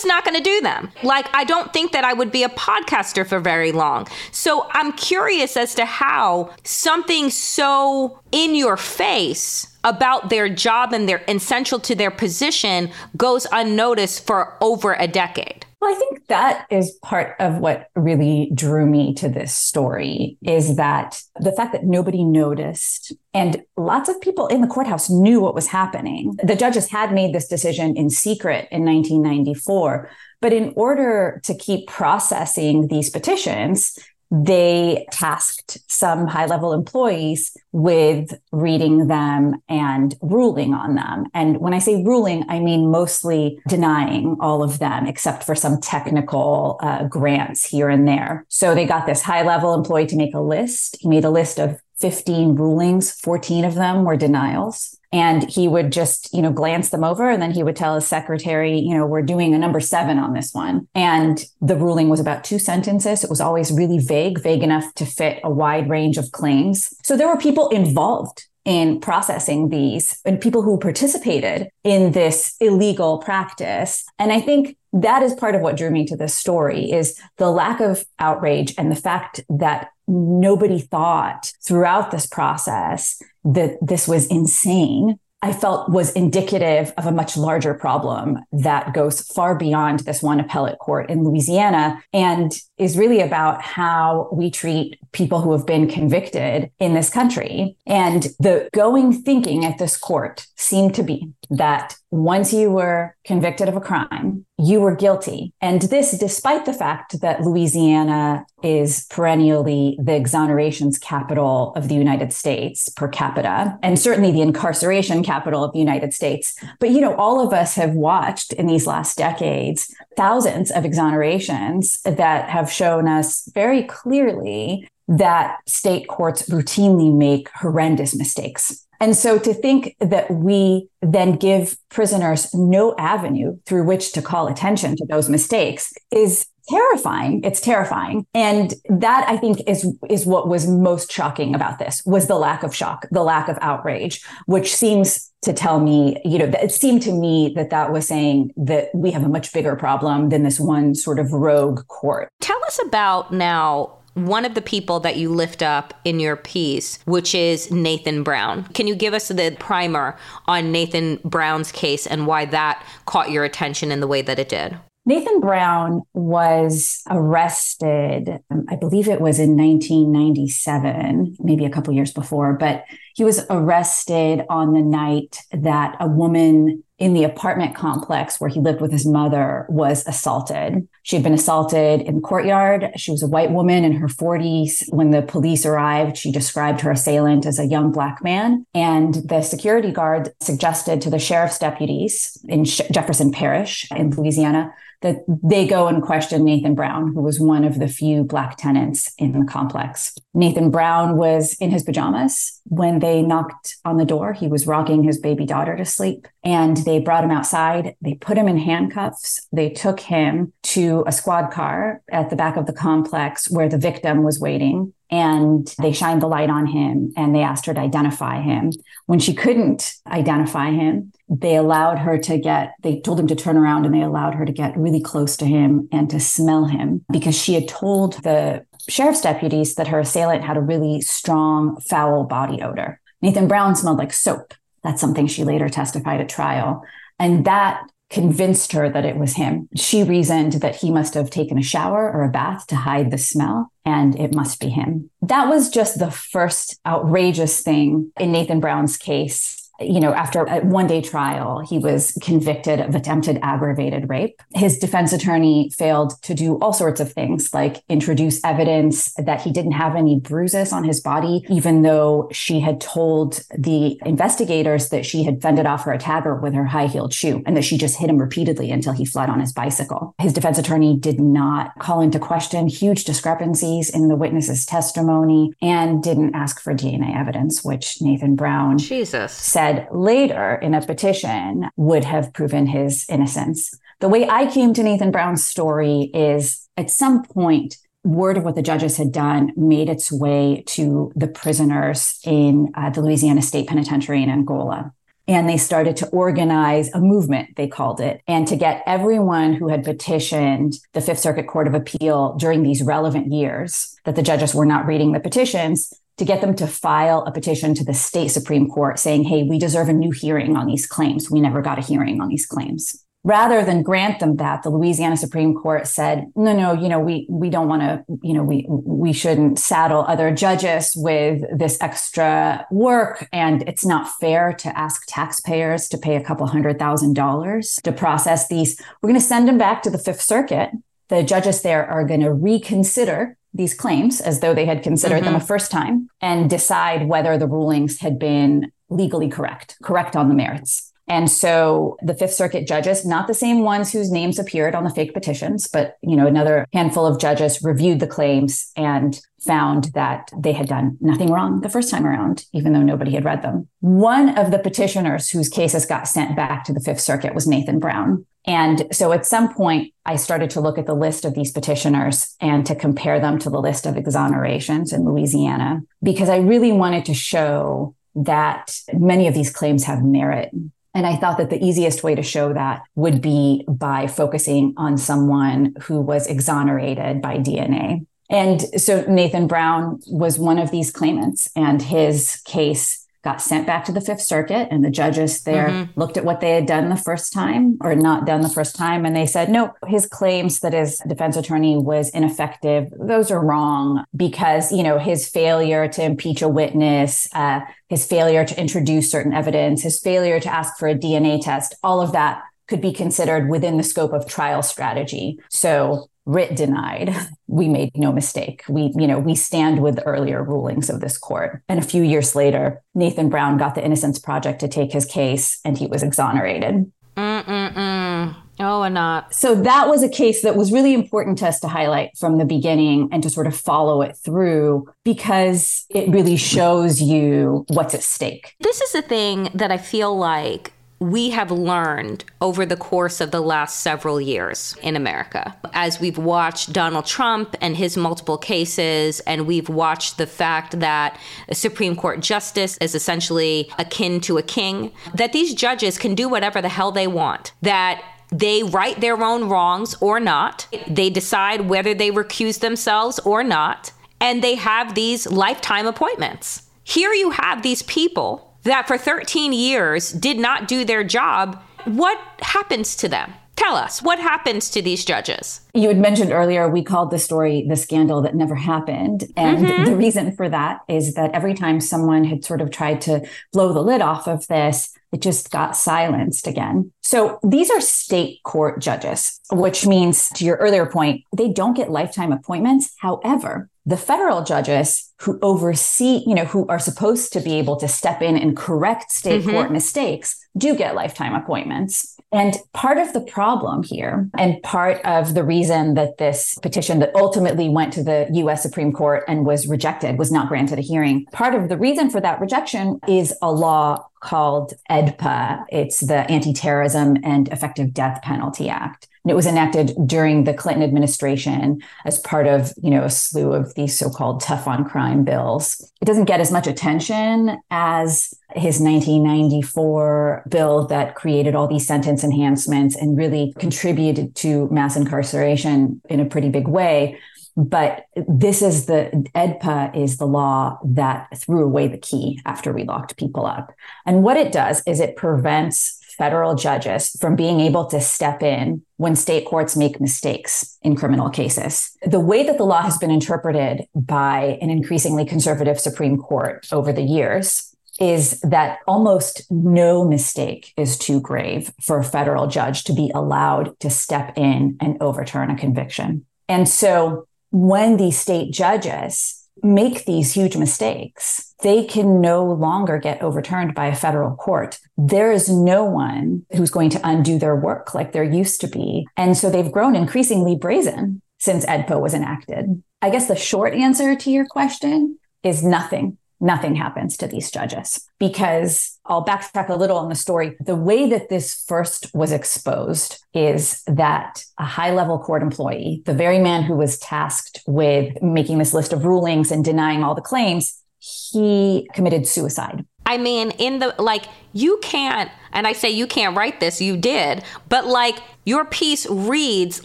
Just not going to do them. Like, I don't think that I would be a podcaster for very long. So I'm curious as to how something so in your face about their job and their essential to their position goes unnoticed for over a decade. Well, I think that is part of what really drew me to this story is that the fact that nobody noticed and lots of people in the courthouse knew what was happening. The judges had made this decision in secret in 1994. But in order to keep processing these petitions, they tasked some high level employees with reading them and ruling on them. And when I say ruling, I mean mostly denying all of them, except for some technical uh, grants here and there. So they got this high level employee to make a list. He made a list of 15 rulings, 14 of them were denials and he would just you know glance them over and then he would tell his secretary you know we're doing a number seven on this one. And the ruling was about two sentences. It was always really vague vague enough to fit a wide range of claims. So there were people involved in processing these and people who participated in this illegal practice. And i think that is part of what drew me to this story is the lack of outrage and the fact that nobody thought throughout this process that this was insane. I felt was indicative of a much larger problem that goes far beyond this one appellate court in Louisiana. And is really about how we treat people who have been convicted in this country. And the going thinking at this court seemed to be that once you were convicted of a crime, you were guilty. And this, despite the fact that Louisiana is perennially the exonerations capital of the United States per capita, and certainly the incarceration capital of the United States. But, you know, all of us have watched in these last decades thousands of exonerations that have shown us very clearly that state courts routinely make horrendous mistakes. And so to think that we then give prisoners no avenue through which to call attention to those mistakes is terrifying. It's terrifying. And that I think is is what was most shocking about this was the lack of shock, the lack of outrage, which seems to tell me, you know, it seemed to me that that was saying that we have a much bigger problem than this one sort of rogue court. Tell us about now one of the people that you lift up in your piece, which is Nathan Brown. Can you give us the primer on Nathan Brown's case and why that caught your attention in the way that it did? Nathan Brown was arrested, um, I believe it was in 1997, maybe a couple years before, but he was arrested on the night that a woman in the apartment complex where he lived with his mother was assaulted. She had been assaulted in the courtyard. She was a white woman in her 40s. When the police arrived, she described her assailant as a young black man. And the security guard suggested to the sheriff's deputies in Jefferson Parish in Louisiana that they go and question Nathan Brown, who was one of the few black tenants in the complex. Nathan Brown was in his pajamas when they knocked on the door. He was rocking his baby daughter to sleep and they brought him outside. They put him in handcuffs. They took him to a squad car at the back of the complex where the victim was waiting and they shined the light on him and they asked her to identify him. When she couldn't identify him, they allowed her to get, they told him to turn around and they allowed her to get really close to him and to smell him because she had told the sheriff's deputies that her assailant had a really strong, foul body odor. Nathan Brown smelled like soap. That's something she later testified at trial. And that convinced her that it was him. She reasoned that he must have taken a shower or a bath to hide the smell, and it must be him. That was just the first outrageous thing in Nathan Brown's case you know, after a one day trial, he was convicted of attempted aggravated rape. His defense attorney failed to do all sorts of things, like introduce evidence that he didn't have any bruises on his body, even though she had told the investigators that she had fended off her attacker with her high heeled shoe and that she just hit him repeatedly until he fled on his bicycle. His defense attorney did not call into question huge discrepancies in the witness's testimony and didn't ask for DNA evidence, which Nathan Brown Jesus. said said later in a petition would have proven his innocence. The way I came to Nathan Brown's story is at some point, word of what the judges had done made its way to the prisoners in uh, the Louisiana State Penitentiary in Angola. And they started to organize a movement, they called it, and to get everyone who had petitioned the Fifth Circuit Court of Appeal during these relevant years that the judges were not reading the petitions to get them to file a petition to the state Supreme Court saying, hey, we deserve a new hearing on these claims. We never got a hearing on these claims. Rather than grant them that, the Louisiana Supreme Court said, no, no, you know, we we don't want to, you know, we we shouldn't saddle other judges with this extra work. And it's not fair to ask taxpayers to pay a couple hundred thousand dollars to process these. We're going to send them back to the Fifth Circuit. The judges there are going to reconsider these claims as though they had considered mm-hmm. them a first time and decide whether the rulings had been legally correct, correct on the merits. And so the Fifth Circuit judges, not the same ones whose names appeared on the fake petitions, but you know, another handful of judges reviewed the claims and found that they had done nothing wrong the first time around, even though nobody had read them. One of the petitioners whose cases got sent back to the Fifth Circuit was Nathan Brown. And so at some point, I started to look at the list of these petitioners and to compare them to the list of exonerations in Louisiana, because I really wanted to show that many of these claims have merit. And I thought that the easiest way to show that would be by focusing on someone who was exonerated by DNA. And so Nathan Brown was one of these claimants, and his case got sent back to the Fifth Circuit, and the judges there mm-hmm. looked at what they had done the first time or not done the first time, and they said, no, his claims that his defense attorney was ineffective, those are wrong because, you know, his failure to impeach a witness, uh, his failure to introduce certain evidence, his failure to ask for a DNA test, all of that could be considered within the scope of trial strategy. So writ denied we made no mistake. We you know we stand with the earlier rulings of this court. And a few years later nathan brown got the innocence project to take his case and he was exonerated. Mm-mm-mm. oh Anat. So that was a case that was really important to us to highlight from the beginning and to sort of follow it through because it really shows you what's at stake. This is a thing that i feel like we have learned over the course of the last several years in America. As we've watched Donald Trump and his multiple cases, and we've watched the fact that a Supreme Court justice is essentially akin to a king, that these judges can do whatever the hell they want, that they right their own wrongs or not, they decide whether they recuse themselves or not, and they have these lifetime appointments. Here you have these people that for 13 years did not do their job, what happens to them? Tell us, what happens to these judges? You had mentioned earlier, we called the story the scandal that never happened. And mm-hmm. the reason for that is that every time someone had sort of tried to blow the lid off of this, it just got silenced again. So these are state court judges, which means to your earlier point, they don't get lifetime appointments. However, the federal judges who oversee, you know, who are supposed to be able to step in and correct state mm-hmm. court mistakes do get lifetime appointments. And part of the problem here, and part of the reason that this petition that ultimately went to the US Supreme Court and was rejected, was not granted a hearing, part of the reason for that rejection is a law called AEDPA. It's the Anti Terrorism and Effective Death Penalty Act. And it was enacted during the Clinton administration as part of, you know, a slew of these so-called tough on crime bills. It doesn't get as much attention as his 1994 bill that created all these sentence enhancements and really contributed to mass incarceration in a pretty big way. But this is the AEDPA is the law that threw away the key after we locked people up. And what it does is it prevents federal judges from being able to step in when state courts make mistakes in criminal cases. The way that the law has been interpreted by an increasingly conservative Supreme Court over the years is that almost no mistake is too grave for a federal judge to be allowed to step in and overturn a conviction. And so when these state judges make these huge mistakes, they can no longer get overturned by a federal court. There is no one who's going to undo their work like there used to be. And so they've grown increasingly brazen since AEDPA was enacted. I guess the short answer to your question is nothing nothing happens to these judges because I'll backtrack a little on the story. The way that this first was exposed is that a high level court employee, the very man who was tasked with making this list of rulings and denying all the claims, he committed suicide. I mean, in the like, you can't, and I say you can't write this, you did, but like, your piece reads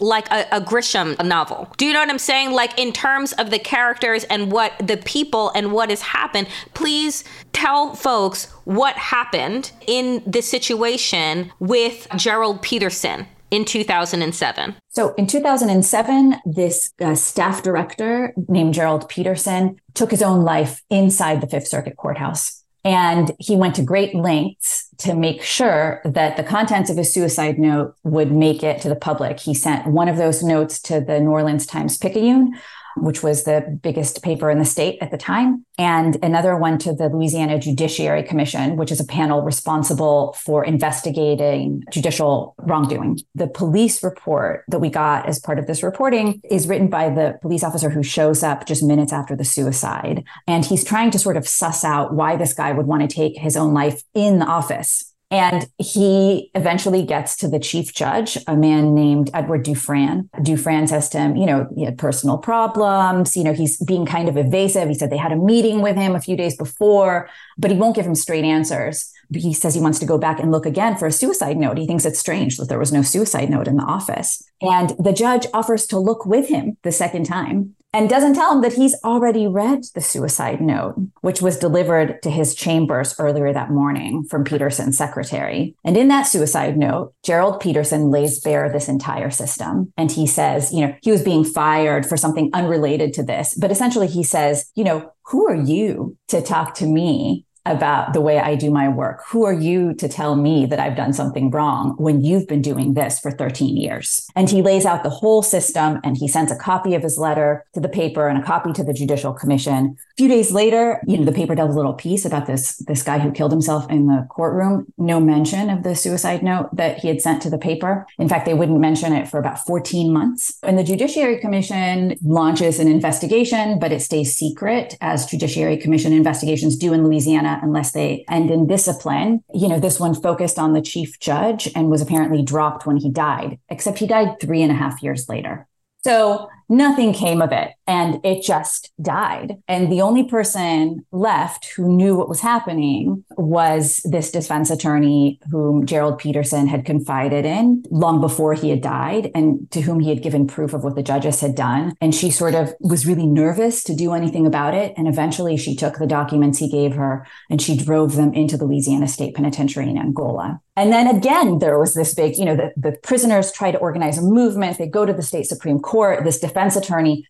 like a, a, Grisham novel. Do you know what I'm saying? Like, in terms of the characters and what the people and what has happened, please tell folks what happened in the situation with Gerald Peterson in 2007? So in 2007, this uh, staff director named Gerald Peterson took his own life inside the Fifth Circuit courthouse. And he went to great lengths to make sure that the contents of his suicide note would make it to the public. He sent one of those notes to the New Orleans Times Picayune, which was the biggest paper in the state at the time, and another one to the Louisiana Judiciary Commission, which is a panel responsible for investigating judicial wrongdoing. The police report that we got as part of this reporting is written by the police officer who shows up just minutes after the suicide. And he's trying to sort of suss out why this guy would want to take his own life in the office. And he eventually gets to the chief judge, a man named Edward Dufresne. Dufresne says to him, you know, he had personal problems. You know, he's being kind of evasive. He said they had a meeting with him a few days before, but he won't give him straight answers. He says he wants to go back and look again for a suicide note. He thinks it's strange that there was no suicide note in the office. And the judge offers to look with him the second time and doesn't tell him that he's already read the suicide note, which was delivered to his chambers earlier that morning from Peterson's secretary. And in that suicide note, Gerald Peterson lays bare this entire system. And he says, you know, he was being fired for something unrelated to this. But essentially, he says, you know, who are you to talk to me about the way I do my work. Who are you to tell me that I've done something wrong when you've been doing this for 13 years? And he lays out the whole system and he sends a copy of his letter to the paper and a copy to the Judicial Commission. A few days later, you know, the paper does a little piece about this, this guy who killed himself in the courtroom. No mention of the suicide note that he had sent to the paper. In fact, they wouldn't mention it for about 14 months. And the Judiciary Commission launches an investigation, but it stays secret as Judiciary Commission investigations do in Louisiana unless they end in discipline. You know, this one focused on the chief judge and was apparently dropped when he died, except he died three and a half years later. So nothing came of it and it just died. And the only person left who knew what was happening was this defense attorney whom Gerald Peterson had confided in long before he had died and to whom he had given proof of what the judges had done. And she sort of was really nervous to do anything about it. And eventually she took the documents he gave her and she drove them into the Louisiana State Penitentiary in Angola. And then again, there was this big, you know, the, the prisoners try to organize a movement. They go to the state Supreme Court. This defense attorney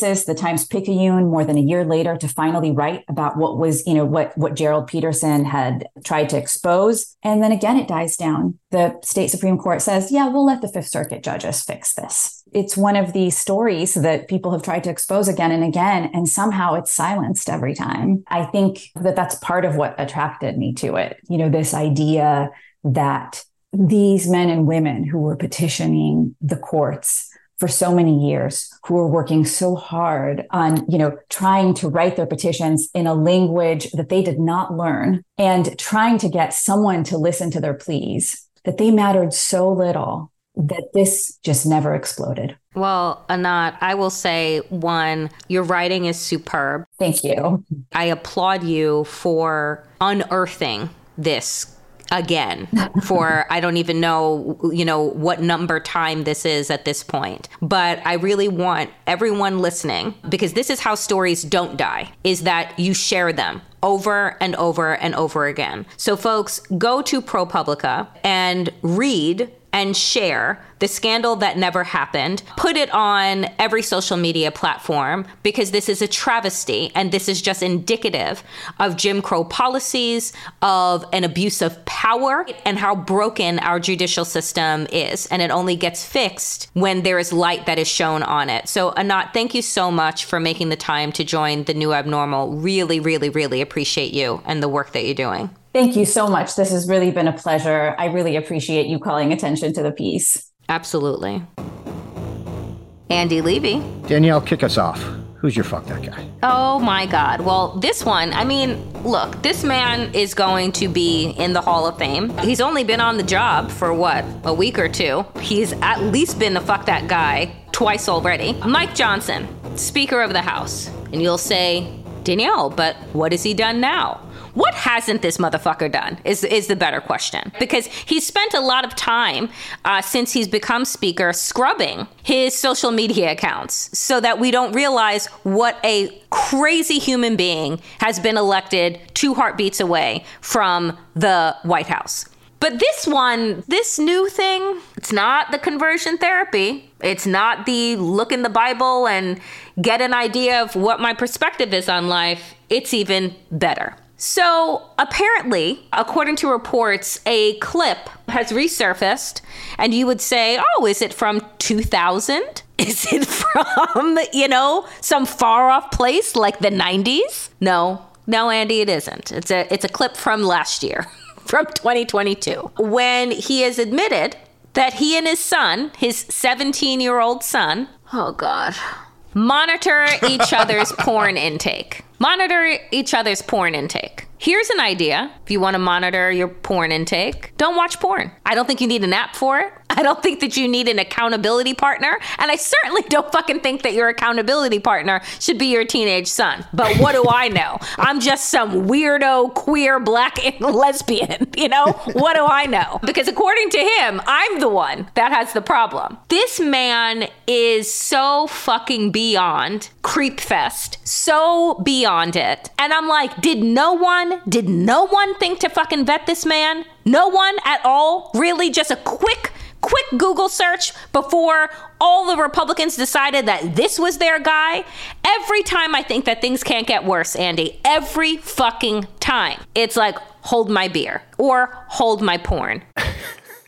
the Times Picayune more than a year later to finally write about what was, you know, what, what Gerald Peterson had tried to expose. And then again, it dies down. The state Supreme Court says, yeah, we'll let the Fifth Circuit judges fix this. It's one of these stories that people have tried to expose again and again, and somehow it's silenced every time. I think that that's part of what attracted me to it. You know, this idea that these men and women who were petitioning the courts for so many years who were working so hard on you know trying to write their petitions in a language that they did not learn and trying to get someone to listen to their pleas that they mattered so little that this just never exploded. Well, Anat, I will say one, your writing is superb. Thank you. I applaud you for unearthing this again for (laughs) I don't even know you know what number time this is at this point but I really want everyone listening because this is how stories don't die is that you share them over and over and over again. So folks go to ProPublica and read and share the scandal that never happened, put it on every social media platform because this is a travesty and this is just indicative of Jim Crow policies, of an abuse of power, and how broken our judicial system is. And it only gets fixed when there is light that is shown on it. So, Anat, thank you so much for making the time to join the new abnormal. Really, really, really appreciate you and the work that you're doing. Thank you so much. This has really been a pleasure. I really appreciate you calling attention to the piece. Absolutely. Andy Levy. Danielle, kick us off. Who's your fuck that guy? Oh my God. Well, this one, I mean, look, this man is going to be in the Hall of Fame. He's only been on the job for what, a week or two. He's at least been the fuck that guy twice already. Mike Johnson, Speaker of the House. And you'll say, Danielle, but what has he done now? What hasn't this motherfucker done? Is is the better question because he's spent a lot of time uh, since he's become speaker scrubbing his social media accounts so that we don't realize what a crazy human being has been elected two heartbeats away from the White House. But this one, this new thing, it's not the conversion therapy. It's not the look in the Bible and get an idea of what my perspective is on life. It's even better. So, apparently, according to reports, a clip has resurfaced, and you would say, Oh, is it from 2000? (laughs) Is it from, you know, some far off place like the 90s? No, no, Andy, it isn't. It's a, it's a clip from last year. (laughs) from 2022 when he has admitted that he and his son, his 17 year old son, oh God, monitor each other's (laughs) porn intake. Monitor each other's porn intake. Here's an idea if you want to monitor your porn intake. Don't watch porn. I don't think you need an app for it. (laughs) I don't think that you need an accountability partner. And I certainly (laughs) don't fucking think that your accountability partner should be your teenage son. But what do I know? (laughs) I'm just some weirdo, queer, black lesbian. You know? What do I know? Because according to him, I'm the one that has the problem. This man is so fucking beyond creep fest, so beyond it. And I'm like, did no one, did no one think to fucking vet this man? No one at all? Really? Just a quick quick Google search before all the Republicans decided that this was their guy. Every time I think that things can't get worse, Andy, every fucking time, it's like, hold my beer or hold my porn.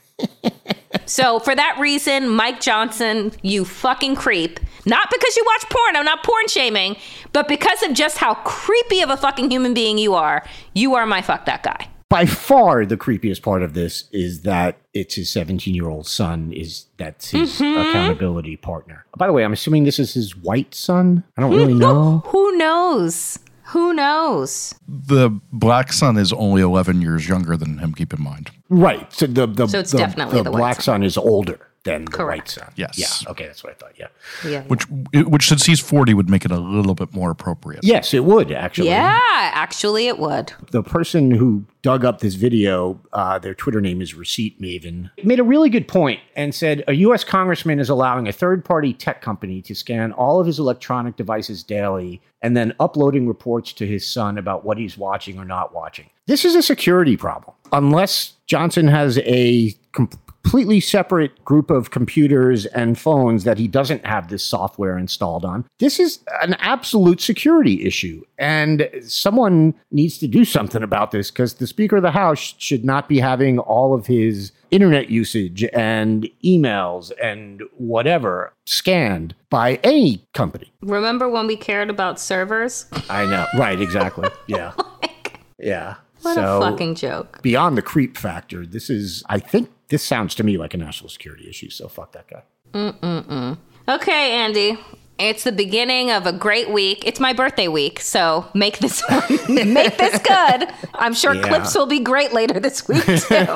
(laughs) so, for that reason, Mike Johnson, you fucking creep. Not because you watch porn, I'm not porn shaming, but because of just how creepy of a fucking human being you are, you are my fuck that guy. By far the creepiest part of this is that it's his 17 year old son is that's his mm-hmm. accountability partner. By the way i'm assuming this is his white son? I don't really know. who knows? Who knows? The black son is only 11 years younger than him keep in mind. Right so the, the, so it's the, definitely the, the black son. son is older than the Correct. white son. Yes. Yeah. Okay, that's what I thought. Yeah. Yeah. Which, which since he's forty, would make it a little bit more appropriate. Yes, it would actually. Yeah, actually, it would. The person who dug up this video, uh, their Twitter name is Receipt Maven, made a really good point and said a U.S. congressman is allowing a third-party tech company to scan all of his electronic devices daily and then uploading reports to his son about what he's watching or not watching. This is a security problem. Unless Johnson has a completely separate group of computers and phones that he doesn't have this software installed on. This is an absolute security issue. And someone needs to do something about this because the Speaker of the House should not be having all of his internet usage and emails and whatever scanned by any company. Remember when we cared about servers? I know. Right, exactly. (laughs) Yeah. yeah. What so, a fucking joke. Beyond the creep factor, this is, I think, this sounds to me like a national security issue. So fuck that guy. Mm-mm-mm. Okay, Andy. It's the beginning of a great week. It's my birthday week, so make this (laughs) make this good. I'm sure Yeah. clips will be great later this week too.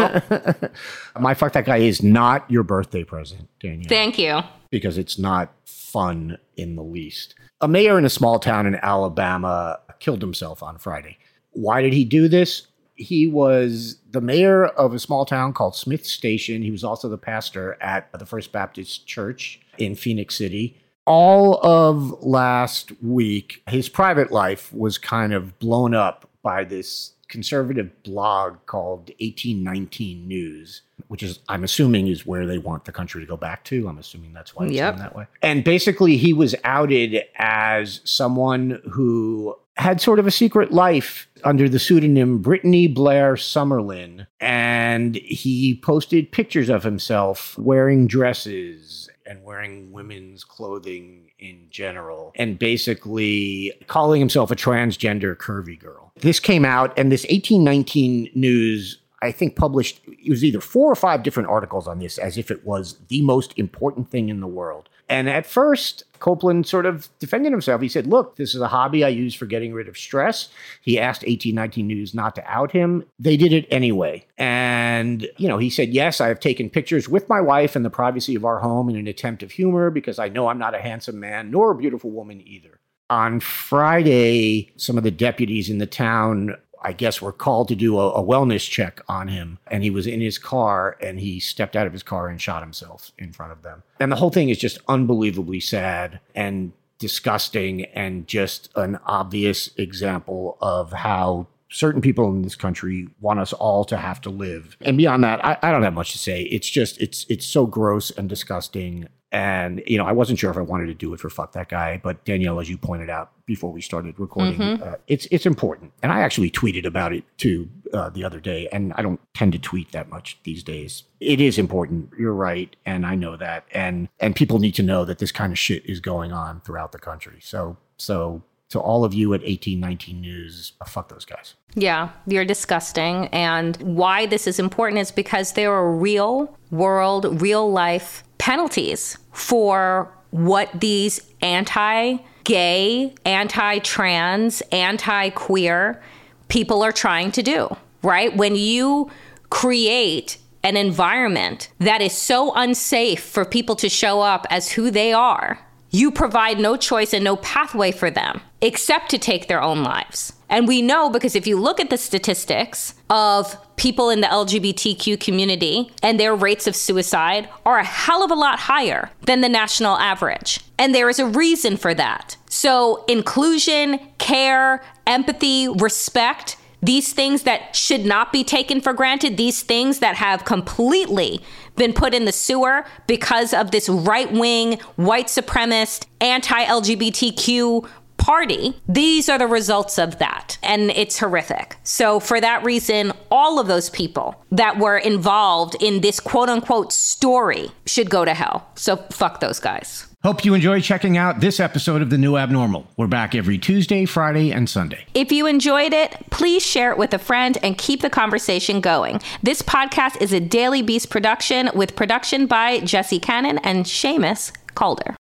(laughs) My fuck that guy is not your birthday present, Daniel. Thank you. because it's not fun in the least. A mayor in a small town in Alabama killed himself on Friday. Why did he do this? He was the mayor of a small town called Smith Station. He was also the pastor at the First Baptist Church in Phenix City. All of last week, his private life was kind of blown up by this conservative blog called 1819 News, which is, I'm assuming, is where they want the country to go back to. I'm assuming that's why it's Yep. that way. And basically, he was outed as someone who had sort of a secret life under the pseudonym Brittini Blair Summerlin. And he posted pictures of himself wearing dresses and wearing women's clothing in general, and basically calling himself a transgender curvy girl. This came out, and this 1819 news I think published it was either four or five different articles on this as if it was the most important thing in the world. And at first, Copeland sort of defended himself. He said, Look, this is a hobby I use for getting rid of stress. He asked 1819 News not to out him. They did it anyway. And, you know, he said, Yes, I have taken pictures with my wife in the privacy of our home in an attempt of humor because I know I'm not a handsome man nor a beautiful woman either. On Friday, some of the deputies in the town I guess, were called to do a, a, wellness check on him. And he was in his car and he stepped out of his car and shot himself in front of them. And the whole thing is just unbelievably sad and disgusting and just an obvious example of how certain people in this country want us all to have to live. And beyond that, I, I don't have much to say. It's just it's it's so gross and disgusting and, you know, I wasn't sure if I wanted to do it for fuck that guy, but Danielle, as you pointed out before we started recording, mm-hmm. uh, it's it's important. And I actually tweeted about it too uh, the other day, and I don't tend to tweet that much these days. It is important. You're right, and I know that, and and people need to know that this kind of shit is going on throughout the country. So so to all of you at 1819 News, fuck those guys. Yeah, you're disgusting. And why this is important is because there are real world, real life penalties for what these anti gay, anti trans, anti queer people are trying to do, right? When you create an environment that is so unsafe for people to show up as who they are, you provide no choice and no pathway for them except to take their own lives. And we know because if you look at the statistics of people in the LGBTQ community and their rates of suicide are a hell of a lot higher than the national average. And there is a reason for that. So, inclusion, care, empathy, respect, these things that should not be taken for granted, these things that have completely been put in the sewer because of this right wing, white supremacist, anti LGBTQ party. These are the results of that. And it's horrific. So, for that reason, all of those people that were involved in this quote unquote story should go to hell. So, fuck those guys. Hope you enjoy checking out this episode of The New Abnormal. We're back every Tuesday, Friday, and Sunday. If you enjoyed it, please share it with a friend and keep the conversation going. This podcast is a Daily Beast production with production by Jesse Cannon and Seamus Calder.